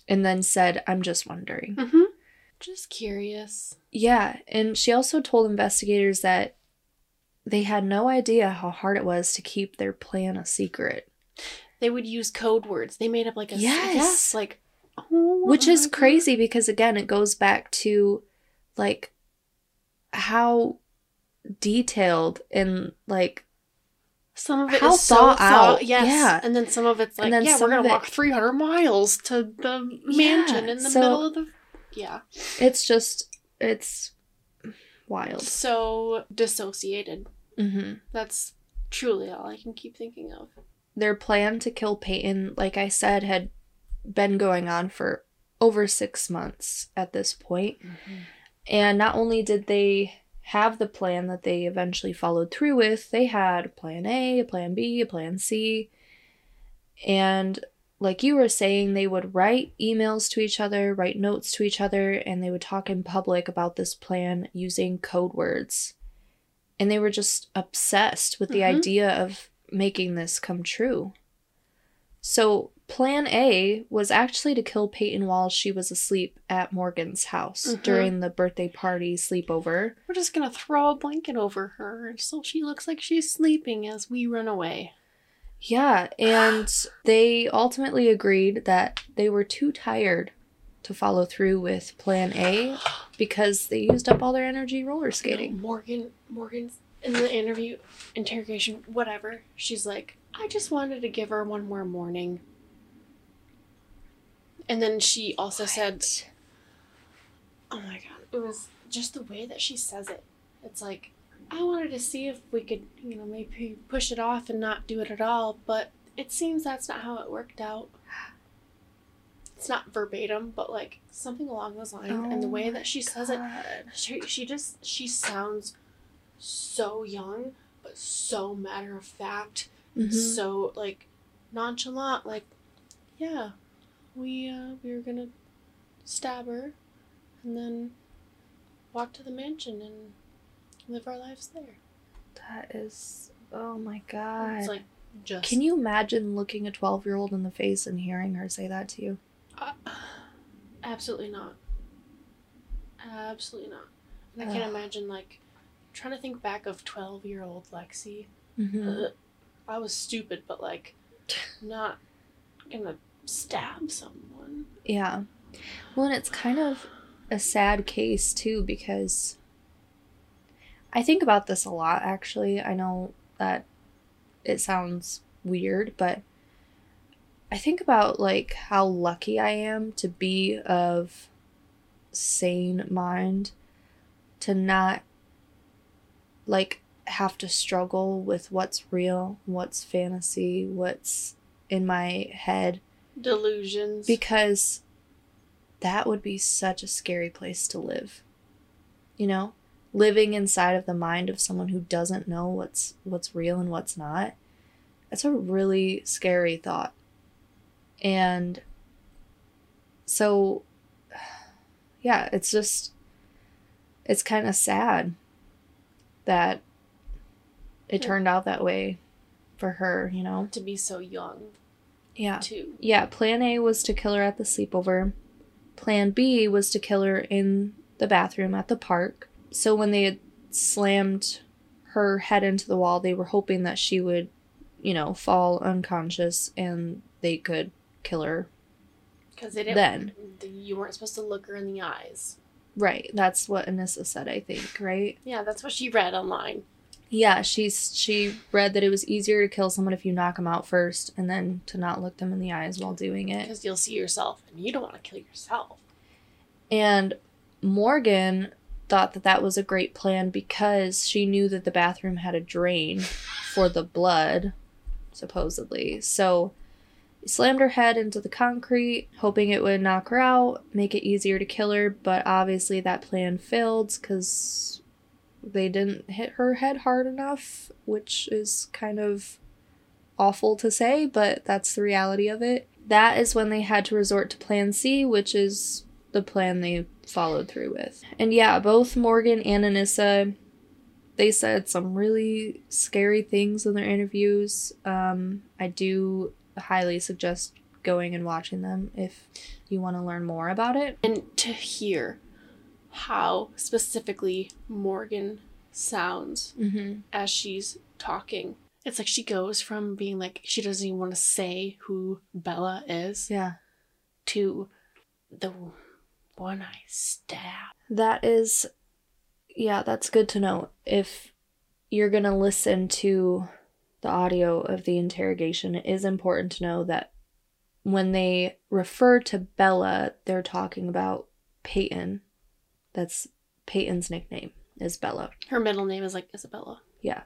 C: and then said, I'm just wondering.
D: Mm-hmm. Just curious.
C: Yeah, and she also told investigators that they had no idea how hard it was to keep their plan a secret,
D: They would use code words. They made up like a
C: Yes.
D: yes, like oh,
C: which is
D: God.
C: crazy because again, it goes back to like how detailed and like
D: Some of it is
C: How
D: so
C: thought
D: thought,
C: out.
D: yes,
C: Yeah.
D: and then some of it's
C: And
D: like,
C: then
D: yeah, we're gonna
C: it-
D: walk three hundred miles to the mansion
C: Yeah,
D: in the
C: so-
D: middle of the. Yeah,
C: it's just it's wild.
D: so dissociated.
C: hmm
D: That's truly all I can keep thinking of.
C: Their plan to kill Payton, like I said, had been going on for over six months at this point. And not only did they have the plan that they eventually followed through with, they had plan A, a plan B, a plan C. And like you were saying, they would write emails to each other, write notes to each other, and they would talk in public about this plan using code words. And they were just obsessed with the
D: Mhm.
C: idea of making this come true. So, plan A was actually to kill Payton while she was asleep at Morgan's house
D: Mhm.
C: during the birthday party sleepover.
D: We're just gonna throw a blanket over her so she looks like she's sleeping as we run away.
C: Yeah, and [SIGHS] they ultimately agreed that they were too tired to follow through with plan A [GASPS] because they used up all their energy roller skating.
D: No, Morgan, Morgan's in the interview, interrogation, whatever. She's like, I just wanted to give her one more morning. And then she also said, Oh my god, it was just the way that she says it. It's like, I wanted to see if we could, you know, maybe push it off and not do it at all, but it seems that's not how it worked out. It's not verbatim, but like something along those lines. and the
C: Oh
D: way that she says it, she, she just she sounds so young but so matter of fact
C: Mhm.
D: so like nonchalant like yeah we uh we were gonna stab her and then walk to the mansion and live our lives there
C: That is, oh my god.
D: it's like just
C: Can you imagine looking a 12 year old in the face and hearing her say that to you?
D: uh, absolutely not absolutely not and i can't
C: Ugh.
D: imagine like trying to think back of 12 year old lexi
C: Mm-hmm.
D: Ugh. [LAUGHS] I was stupid, but like, [LAUGHS] not gonna stab someone.
C: Yeah. Well, and it's kind of a sad case too because I think about this a lot actually. I know that it sounds weird, but I think about like how lucky I am to be of sane mind to not like have to struggle with what's real, what's fantasy, what's in my head
D: Delusions.
C: because that would be such a scary place to live. You know, living inside of the mind of someone who doesn't know what's what's real and what's not. That's a really scary thought. And so [SIGHS] yeah, it's just it's kind of sad that it turned out that way for her, you know.
D: to be so young
C: Yeah.
D: too.
C: Yeah, plan A was to kill her at the sleepover. plan B was to kill her in the bathroom at the park. So when they had slammed her head into the wall, they were hoping that she would, you know, fall unconscious and they could kill her
D: Because they didn't.
C: then.
D: You weren't supposed to look her in the eyes.
C: Right. That's what Anissa said, I think, right?
D: Yeah, that's what she read online.
C: Yeah, she's she read that it was easier to kill someone if you knock them out first and then to not look them in the eyes while doing it.
D: Because you'll see yourself, and you don't want to kill yourself.
C: And Morgan thought that that was a great plan because she knew that the bathroom had a drain for the blood, supposedly. So slammed her head into the concrete, hoping it would knock her out, make it easier to kill her. But obviously, that plan failed because they didn't hit her head hard enough, which is kind of awful to say, but that's the reality of it. That is when they had to resort to Plan C, which is the plan they followed through with. And yeah, both Morgan and Anissa, they said some really scary things in their interviews. Um, I do highly suggest going and watching them if you want to learn more about it.
D: And to hear how specifically Morgan sounds
C: Mm-hmm.
D: as she's talking. It's like she goes from being like she doesn't even want to say who Bella is
C: Yeah.
D: to the one I stab.
C: That is, yeah, that's good to know. If you're going to listen to the audio of the interrogation, it is important to know that when they refer to Bella, they're talking about Payton. That's Payton's nickname, is Bella.
D: Her middle name is like Isabella.
C: Yeah.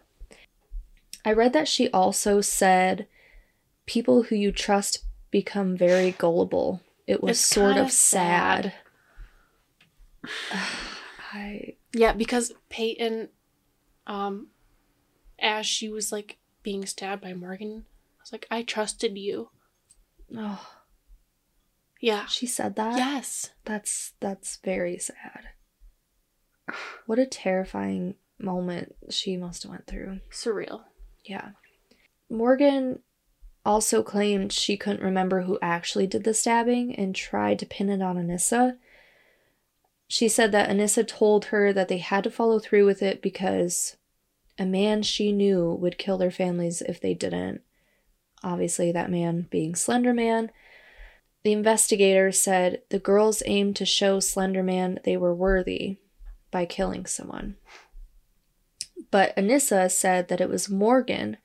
C: I read that she also said people who you trust become very gullible. It was
D: It's
C: sort of sad. [SIGHS] I
D: Yeah, because Payton, um, as she was like being stabbed by Morgan, I was like, I trusted you.
C: oh,
D: Yeah.
C: she said that.
D: Yes.
C: That's that's very sad. What a terrifying moment she must have went through.
D: Surreal.
C: Yeah. Morgan also claimed she couldn't remember who actually did the stabbing and tried to pin it on Anissa. She said that Anissa told her that they had to follow through with it because a man she knew would kill their families if they didn't. Obviously, that man being Slender Man. The investigator said the girls aimed to show Slender Man they were worthy by killing someone. But Anissa said that it was Morgan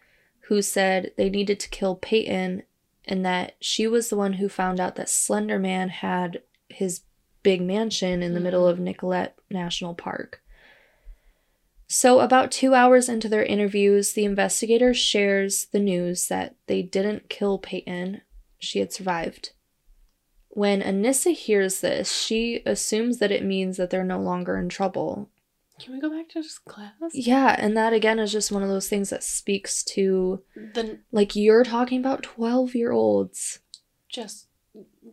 C: who said they needed to kill Payton and that she was the one who found out that Slender Man had his big mansion in the middle of Nicolet National Park. So, about two hours into their interviews, the investigator shares the news that they didn't kill Payton, she had survived. When Anissa hears this, she assumes that it means that they're no longer in trouble
D: Can we go back to just class?
C: yeah, and that again is just one of those things that speaks to
D: The
C: like you're talking about 12 year olds.
D: just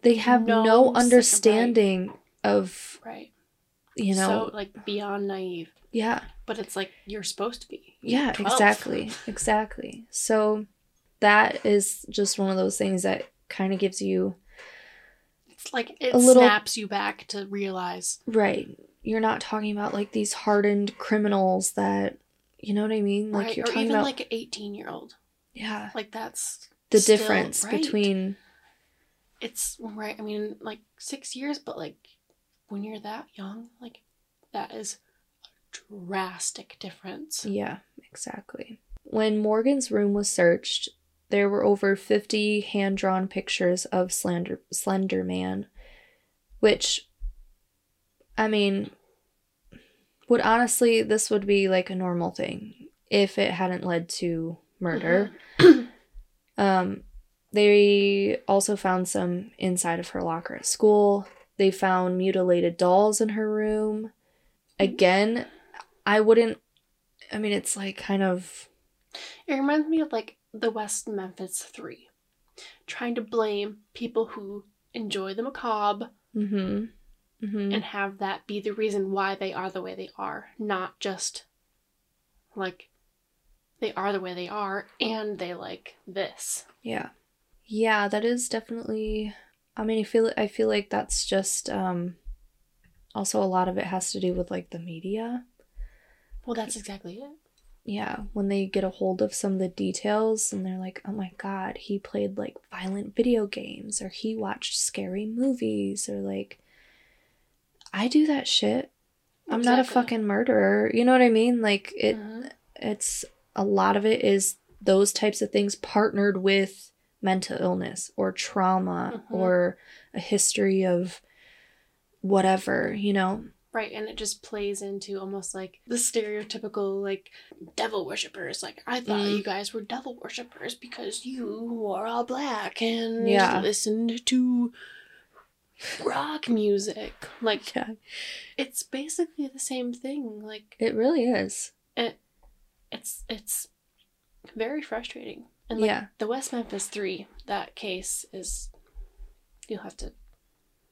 C: They have no,
D: No
C: understanding of,
D: right.
C: you know,
D: so like beyond naive.
C: yeah,
D: But it's like you're supposed to be.
C: yeah,
D: 12.
C: exactly, exactly. So that is just one of those things that kind of gives you,
D: like it
C: A little-
D: snaps you back to realize
C: right, you're not talking about like these hardened criminals that, you know what I mean? Like
D: right
C: you're
D: or
C: talking
D: even
C: about,
D: like an 18 year old.
C: yeah,
D: Like that's
C: the
D: still
C: difference
D: right.
C: between,
D: it's right. I mean, like six years, but like when you're that young, like that is a drastic difference.
C: Yeah, exactly. When Morgan's room was searched, there were over 50 hand drawn pictures of Slender, Slender Man, which, I mean, would honestly, this would be like a normal thing if it hadn't led to murder. [CLEARS THROAT] Um, they also found some inside of her locker at school. They found mutilated dolls in her room. Again, I wouldn't. I mean, it's like kind of.
D: It reminds me of like the West Memphis Three, trying to blame people who enjoy the macabre
C: Mm-hmm. Mm-hmm.
D: and have that be the reason why they are the way they are, not just like they are the way they are and they like this.
C: Yeah. Yeah, that is definitely I mean, I feel I feel like that's just um also a lot of it has to do with like the media.
D: Well, that's exactly it.
C: Yeah, when they get a hold of some of the details and they're like, "Oh my god, he played like violent video games or he watched scary movies or like I do that shit. I'm not a fucking murderer." You know what I mean? Like it
D: Mhm.
C: it's a lot of it is those types of things partnered with mental illness or trauma
D: Mhm.
C: or a history of whatever, you know?
D: Right, and it just plays into almost like the stereotypical like devil worshippers. Like I thought
C: Mm.
D: you guys were devil worshippers because you wore all black and
C: Yeah.
D: listened to rock music. Like
C: Yeah.
D: it's basically the same thing. Like
C: It really is.
D: It it's it's very frustrating. And like
C: Yeah.
D: the West Memphis Three, that case is you'll have to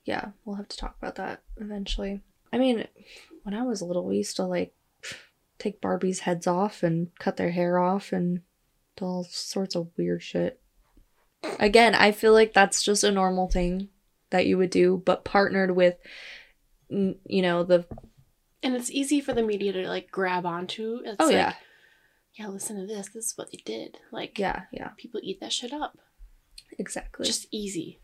C: Yeah, we'll have to talk about that eventually. I mean, when I was little, we used to like take Barbie's heads off and cut their hair off and do all sorts of weird shit. Again, I feel like that's just a normal thing that you would do, but partnered with, you know, the
D: and it's easy for the media to like grab onto. It's
C: oh
D: like,
C: yeah,
D: yeah, listen to this. This is what they did. Like
C: yeah, yeah,
D: people eat that shit up.
C: exactly.
D: Just easy.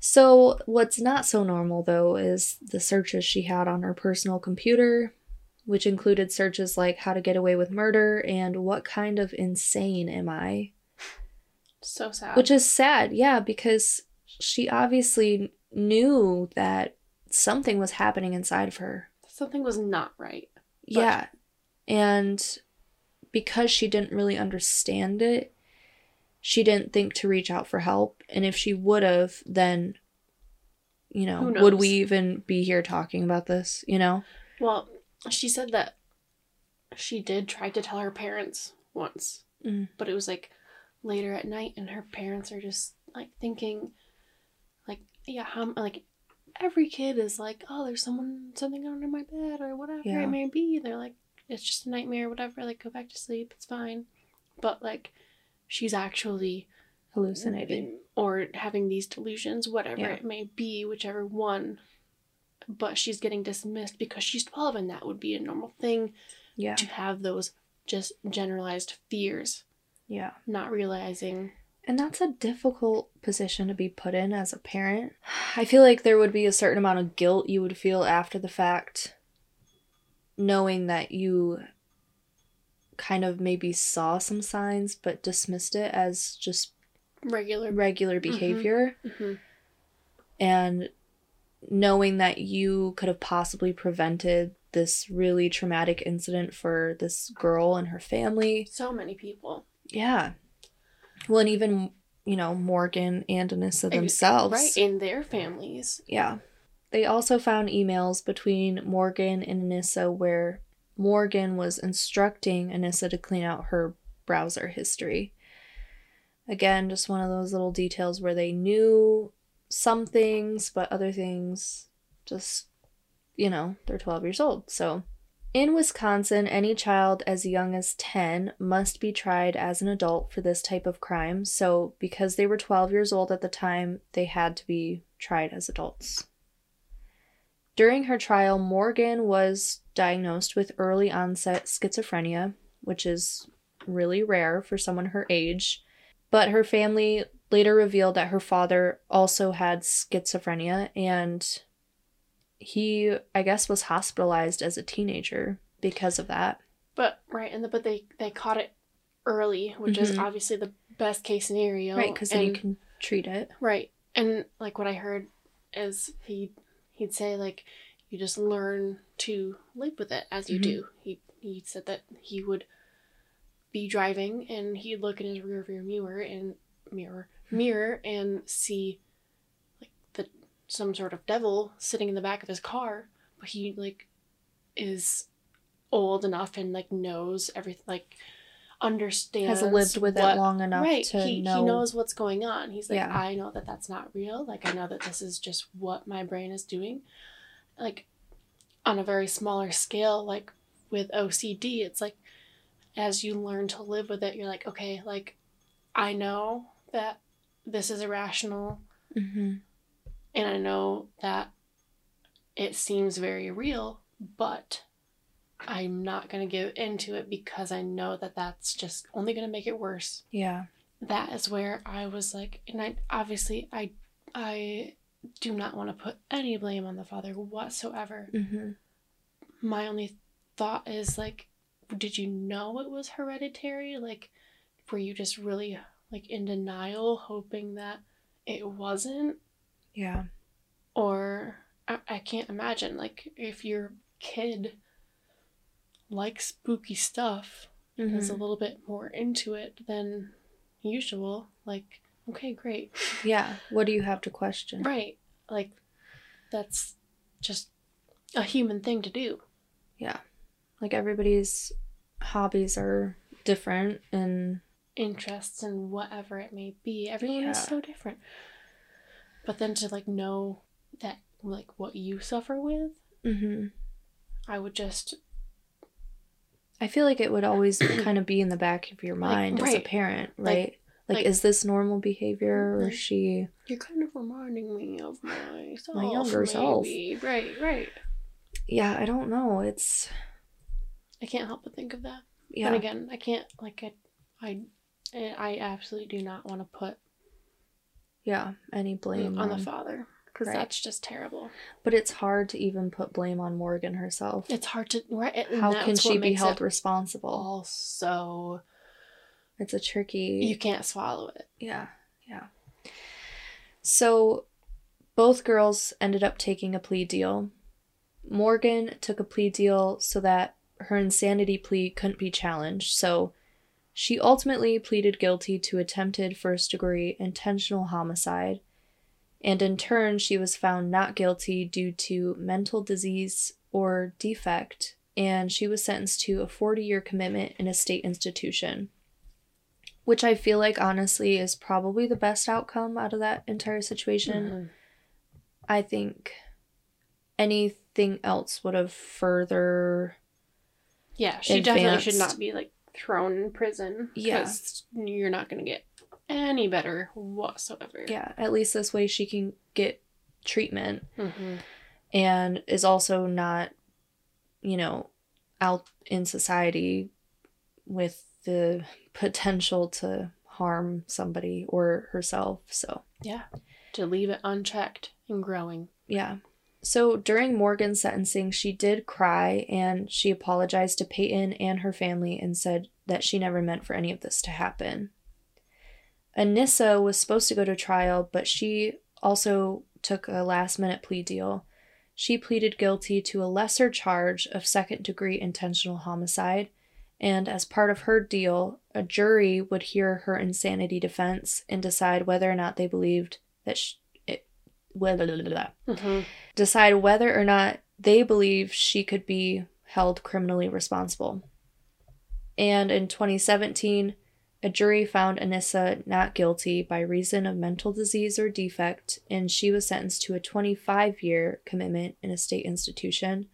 C: So, what's not so normal though is the searches she had on her personal computer, which included searches like how to get away with murder and what kind of insane am I?
D: So sad.
C: Which is sad, yeah, because she obviously knew that something was happening inside of her.
D: something was not right.
C: Yeah. And because she didn't really understand it, she didn't think to reach out for help. And if she would have, then, you know, would we even be here talking about this, you know?
D: Well, she said that she did try to tell her parents once,
C: Mm.
D: but it was like later at night, and her parents are just like thinking, like, yeah, how like every kid is like, oh, there's someone something under my bed or whatever
C: Yeah.
D: it may be. They're like, it's just a nightmare, whatever. Like, go back to sleep, it's fine. But like, she's actually
C: Hallucinating.
D: or having these delusions, whatever
C: Yeah.
D: it may be, whichever one. But she's getting dismissed because she's 12, and that would be a normal thing
C: Yeah.
D: to have those just generalized fears,
C: Yeah.
D: not realizing.
C: And that's a difficult position to be put in as a parent. I feel like there would be a certain amount of guilt you would feel after the fact, knowing that you kind of maybe saw some signs but dismissed it as just
D: Regular.
C: regular behavior.
D: Mhm.
C: And knowing that you could have possibly prevented this really traumatic incident for this girl and her family.
D: So many people.
C: Yeah. Well, and even, you know, Morgan and Anissa themselves.
D: Right, in their families.
C: Yeah. They also found emails between Morgan and Anissa where Morgan was instructing Anissa to clean out her browser history. Again, just one of those little details where they knew some things, but other things just, you know, they're 12 years old. So, in Wisconsin, any child as young as 10 must be tried as an adult for this type of crime. So, because they were 12 years old at the time, they had to be tried as adults. During her trial, Morgan was diagnosed with early onset schizophrenia, which is really rare for someone her age. But her family later revealed that her father also had schizophrenia and he, I guess, was hospitalized as a teenager because of that.
D: But, right, and the, but they, they caught it early, which is
C: Mhm.
D: obviously the best case scenario.
C: Right, because then you can treat it.
D: Right. And like what I heard is he he'd say like you just learn to live with it as you
C: Mhm.
D: do. He he said that he would be driving and he'd look in his rear view mirror and mirror mirror and see like the some sort of devil sitting in the back of his car, but he like is old enough and like knows everything like understands
C: Has lived with
D: what-
C: it long enough
D: right
C: to
D: he,
C: know.
D: he knows what's going on he's like
C: Yeah.
D: i know that that's not real like i know that this is just what my brain is doing like on a very smaller scale like with ocd it's like as you learn to live with it you're like okay like i know that this is irrational
C: Mm-hmm.
D: And I know that it seems very real, but I'm not going to give into it because I know that that's just only going to make it worse.
C: Yeah.
D: That is where I was like, and I obviously I I do not want to put any blame on the father whatsoever.
C: Mm-hmm.
D: My only thought is like, did you know it was hereditary? Like, were you just really like in denial, hoping that it wasn't?
C: Yeah.
D: or I, I can't imagine like if your kid likes spooky stuff and is a
C: Mhm.
D: little bit more into it than usual like okay great
C: Yeah. What do you have to question?
D: right like that's just a human thing to do
C: Yeah. Like everybody's hobbies are different and
D: interests and whatever it may be everyone is so different but then to like know that like what you suffer with
C: mm-hmm.
D: i would just
C: I feel like it would always [CLEARS THROAT] kind of be in the back of your
D: Like,
C: mind as a parent, right? Like,
D: like-
C: is this normal behavior or
D: Like-
C: is she
D: You're kind of reminding me of myself.
C: My younger self.
D: Right, right.
C: Yeah, I don't know. It's
D: I can't help but think of that.
C: yeah.
D: And again, I can't like I, I, eh, I absolutely do not want to put
C: yeah, any blame
D: on the father because
C: Right.
D: that's just terrible.
C: But it's hard to even put blame on Morgan herself.
D: It's hard to right.
C: How can she be held responsible?
D: Also,
C: It's a tricky
D: you can't swallow it.
C: Yeah, yeah. So both girls ended up taking a plea deal. Morgan took a plea deal so that her insanity plea couldn't be challenged. So she ultimately pleaded guilty to attempted first degree intentional homicide. And in turn, she was found not guilty due to mental disease or defect, and she was sentenced to a 40 year commitment in a state institution which I feel like honestly is probably the best outcome out of that entire situation.
D: Mhm.
C: I think anything else would have further
D: Yeah, she definitely should not be like thrown in prison.
C: Yeah.
D: 'cause you're not gonna get any better whatsoever.
C: yeah, at least this way she can get treatment
D: hmm
C: and is also not you know out in society with the potential to harm somebody or herself. So,
D: Yeah. To leave it unchecked and growing.
C: Yeah. So during Morgan's sentencing, she did cry and she apologized to Payton and her family and said that she never meant for any of this to happen. Anissa was supposed to go to trial, but she also took a last minute plea deal. She pleaded guilty to a lesser charge of second degree intentional homicide, and as part of her deal, a jury would hear her insanity defense and decide whether or not they believed that sh it, whether,
D: hmm
C: decide whether or not they believe she could be held criminally responsible. And in 2017, a jury found Anissa not guilty by reason of mental disease or defect, and she was sentenced to a 25 year commitment in a state institution.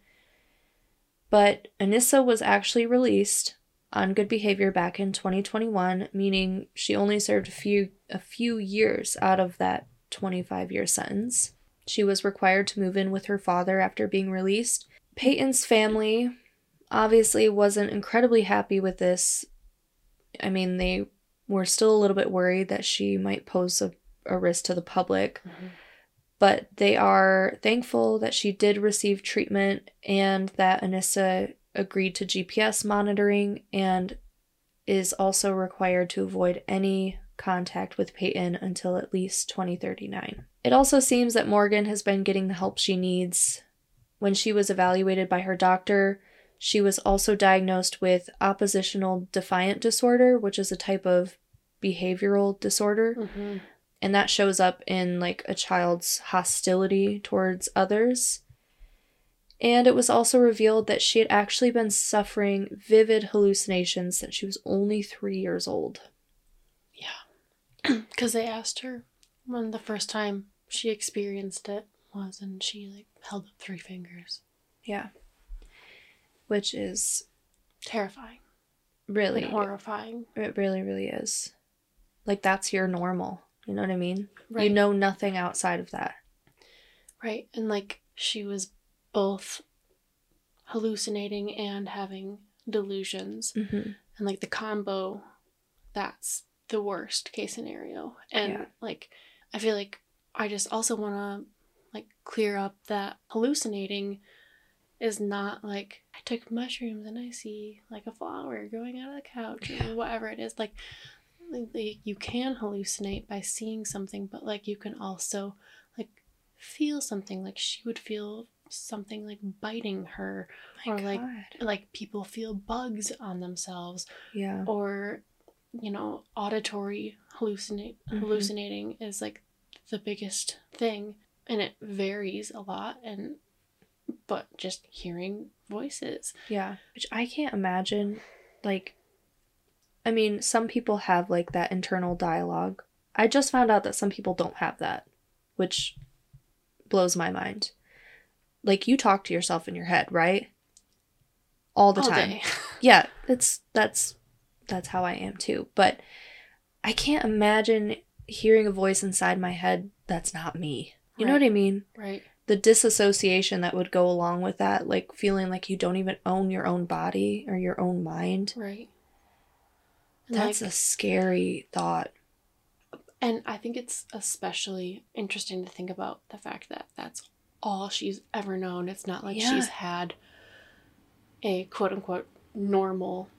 C: But Anissa was actually released on good behavior back in 2021, meaning she only served a few a few years out of that 25 year sentence. She was required to move in with her father after being released. Payton's family obviously wasn't incredibly happy with this. I mean, they were still a little bit worried that she might pose a, a risk to the public,
D: Mhm.
C: But they are thankful that she did receive treatment and that Anissa agreed to GPS monitoring and is also required to avoid any contact with Payton until at least 2039. It also seems that Morgan has been getting the help she needs. When she was evaluated by her doctor, she was also diagnosed with oppositional defiant disorder, which is a type of behavioral disorder
D: hmm
C: and that shows up in like a child's hostility towards others. And it was also revealed that she had actually been suffering vivid hallucinations since she was only three years old. Yeah. [CLEARS THROAT]
D: Because they asked her when the first time she experienced it was, and she like held up three fingers.
C: Yeah. Which is
D: Terrifying
C: really,
D: horrifying.
C: it really, really is. Like, that's your normal. You know what I mean?
D: Right.
C: You know nothing outside of that.
D: Right. And like she was both hallucinating and having delusions.
C: Mm-hmm.
D: And like the combo, that's the worst case scenario. And
C: Yeah.
D: like, I feel like I just also want to like clear up that hallucinating is not like I took mushrooms and I see like a flower growing out of the couch
C: Yeah.
D: or whatever it is. Like, like, you can hallucinate by seeing something, but like you can also like feel something. Like she would feel something like biting her, or like like people feel bugs on themselves
C: yeah.
D: or you know auditory hallucinate
C: Mhm.
D: hallucinating is like the biggest thing and it varies a lot and but just hearing voices
C: Yeah. Which I can't imagine. Like, I mean, some people have like that internal dialogue. I just found out that some people don't have that, which blows my mind. Like, you talk to yourself in your head, right? All the
D: all
C: time. [LAUGHS] Yeah, it's that's that's how I am too. But I can't imagine hearing a voice inside my head that's not me. You know what I mean?
D: right
C: the disassociation that would go along with that, like feeling like you don't even own your own body or your own mind.
D: right
C: That's
D: like,
C: a scary thought.
D: and i think it's especially interesting to think about the fact that that's all she's ever known it's not like
C: Yeah.
D: she's had a quote unquote normal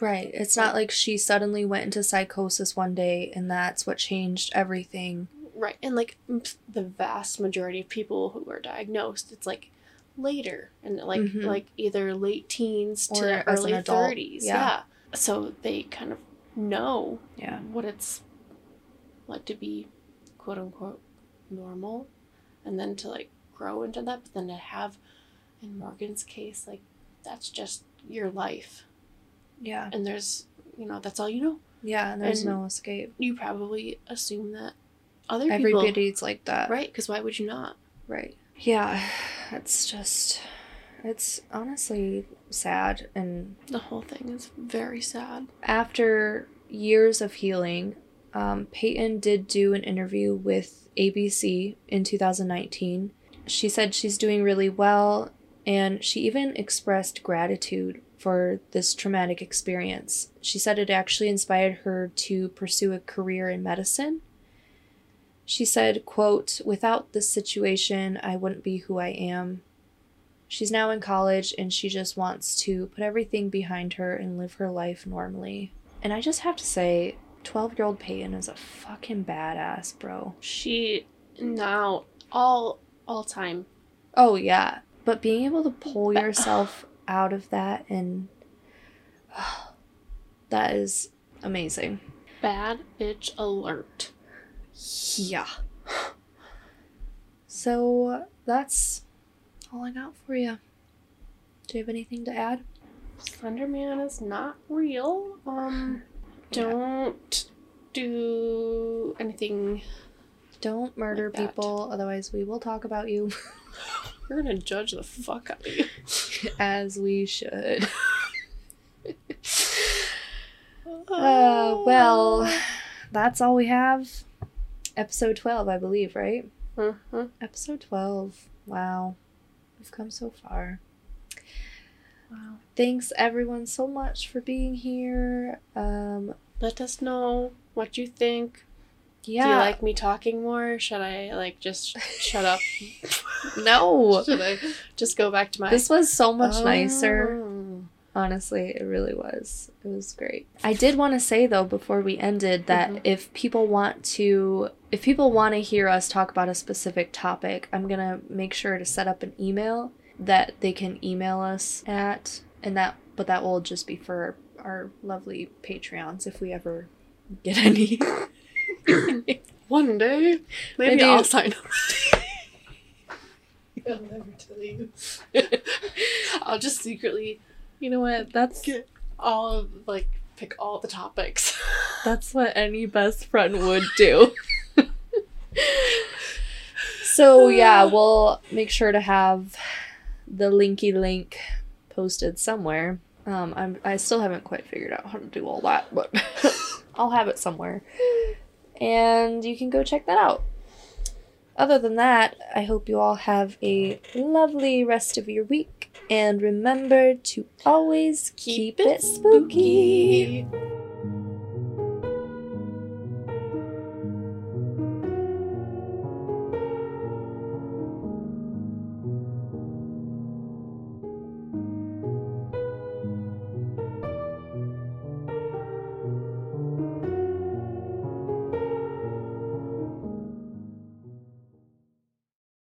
C: Right. It's not like she suddenly went into psychosis one day and that's what changed everything.
D: Right. And like the vast majority of people who are diagnosed, it's like later and like
C: Mhm.
D: like either late teens to early 30s.
C: yeah.
D: Yeah. So they kind of know
C: Yeah.
D: what it's like to be quote unquote normal and then to like grow into that, but then to have in Morgan's case, like that's just your life.
C: Yeah.
D: And there's you know, that's all you know.
C: Yeah. And there's
D: And-
C: no escape.
D: You probably assume that other people
C: Everybody's like that.
D: Right, because why would you not?
C: Right. Yeah. [SIGHS] It's just, it's honestly sad and
D: The whole thing is very sad.
C: after years of healing, um, Payton did do an interview with ABC in 2019. She said she's doing really well, and she even expressed gratitude for this traumatic experience. She said it actually inspired her to pursue a career in medicine. She said, quote, without this situation, I wouldn't be who I am. She's now in college and she just wants to put everything behind her and live her life normally. And I just have to say, 12 year old Payton is a fucking badass, bro.
D: She now all all time.
C: Oh, yeah. But being able to pull yourself [COUGHS] out of that and. [SIGHS] that is amazing.
D: Bad bitch alert.
C: Yeah. [SIGHS] So that's all I got for you. Do you have anything to add?
D: Slenderman is not real. Um [SIGHS] don't do anything
C: Don't murder
D: Like
C: people, otherwise, we will talk about you [LAUGHS]
D: we're gonna judge the fuck out of you. [LAUGHS]
C: as we should. [LAUGHS] Uh, well, that's all we have. Episode 12, I believe, right?
D: Mhm.
C: Episode 12. Wow. We've come so far.
D: Wow.
C: Thanks everyone so much for being here. Um
D: Let us know what you think.
C: yeah.
D: Do you like me talking more? Should I like just shut up? [LAUGHS]
C: no.
D: Should I just go back to my
C: This was so much nicer. Honestly, it really was. It was great. I did want to say though before we ended that
D: Mhm.
C: if people want to if people want to hear us talk about a specific topic, I'm going to make sure to set up an email that they can email us at and that but that will just be for our lovely Patreons if we ever get [LAUGHS] any. [COUGHS]
D: One day, maybe,
C: Maybe-
D: I'll sign up. I'll never tell you. [LAUGHS] I'll just secretly, you know what? That's get all of, like pick all the topics. [LAUGHS]
C: That's what any best friend would do. [LAUGHS] so yeah, we'll make sure to have the linky link posted somewhere. Um, I'm I still haven't quite figured out how to do all that, but [LAUGHS] I'll have it somewhere. and you can go check that out. Other than that, I hope you all have a lovely rest of your week and remember to always keep, it spooky.
D: spooky.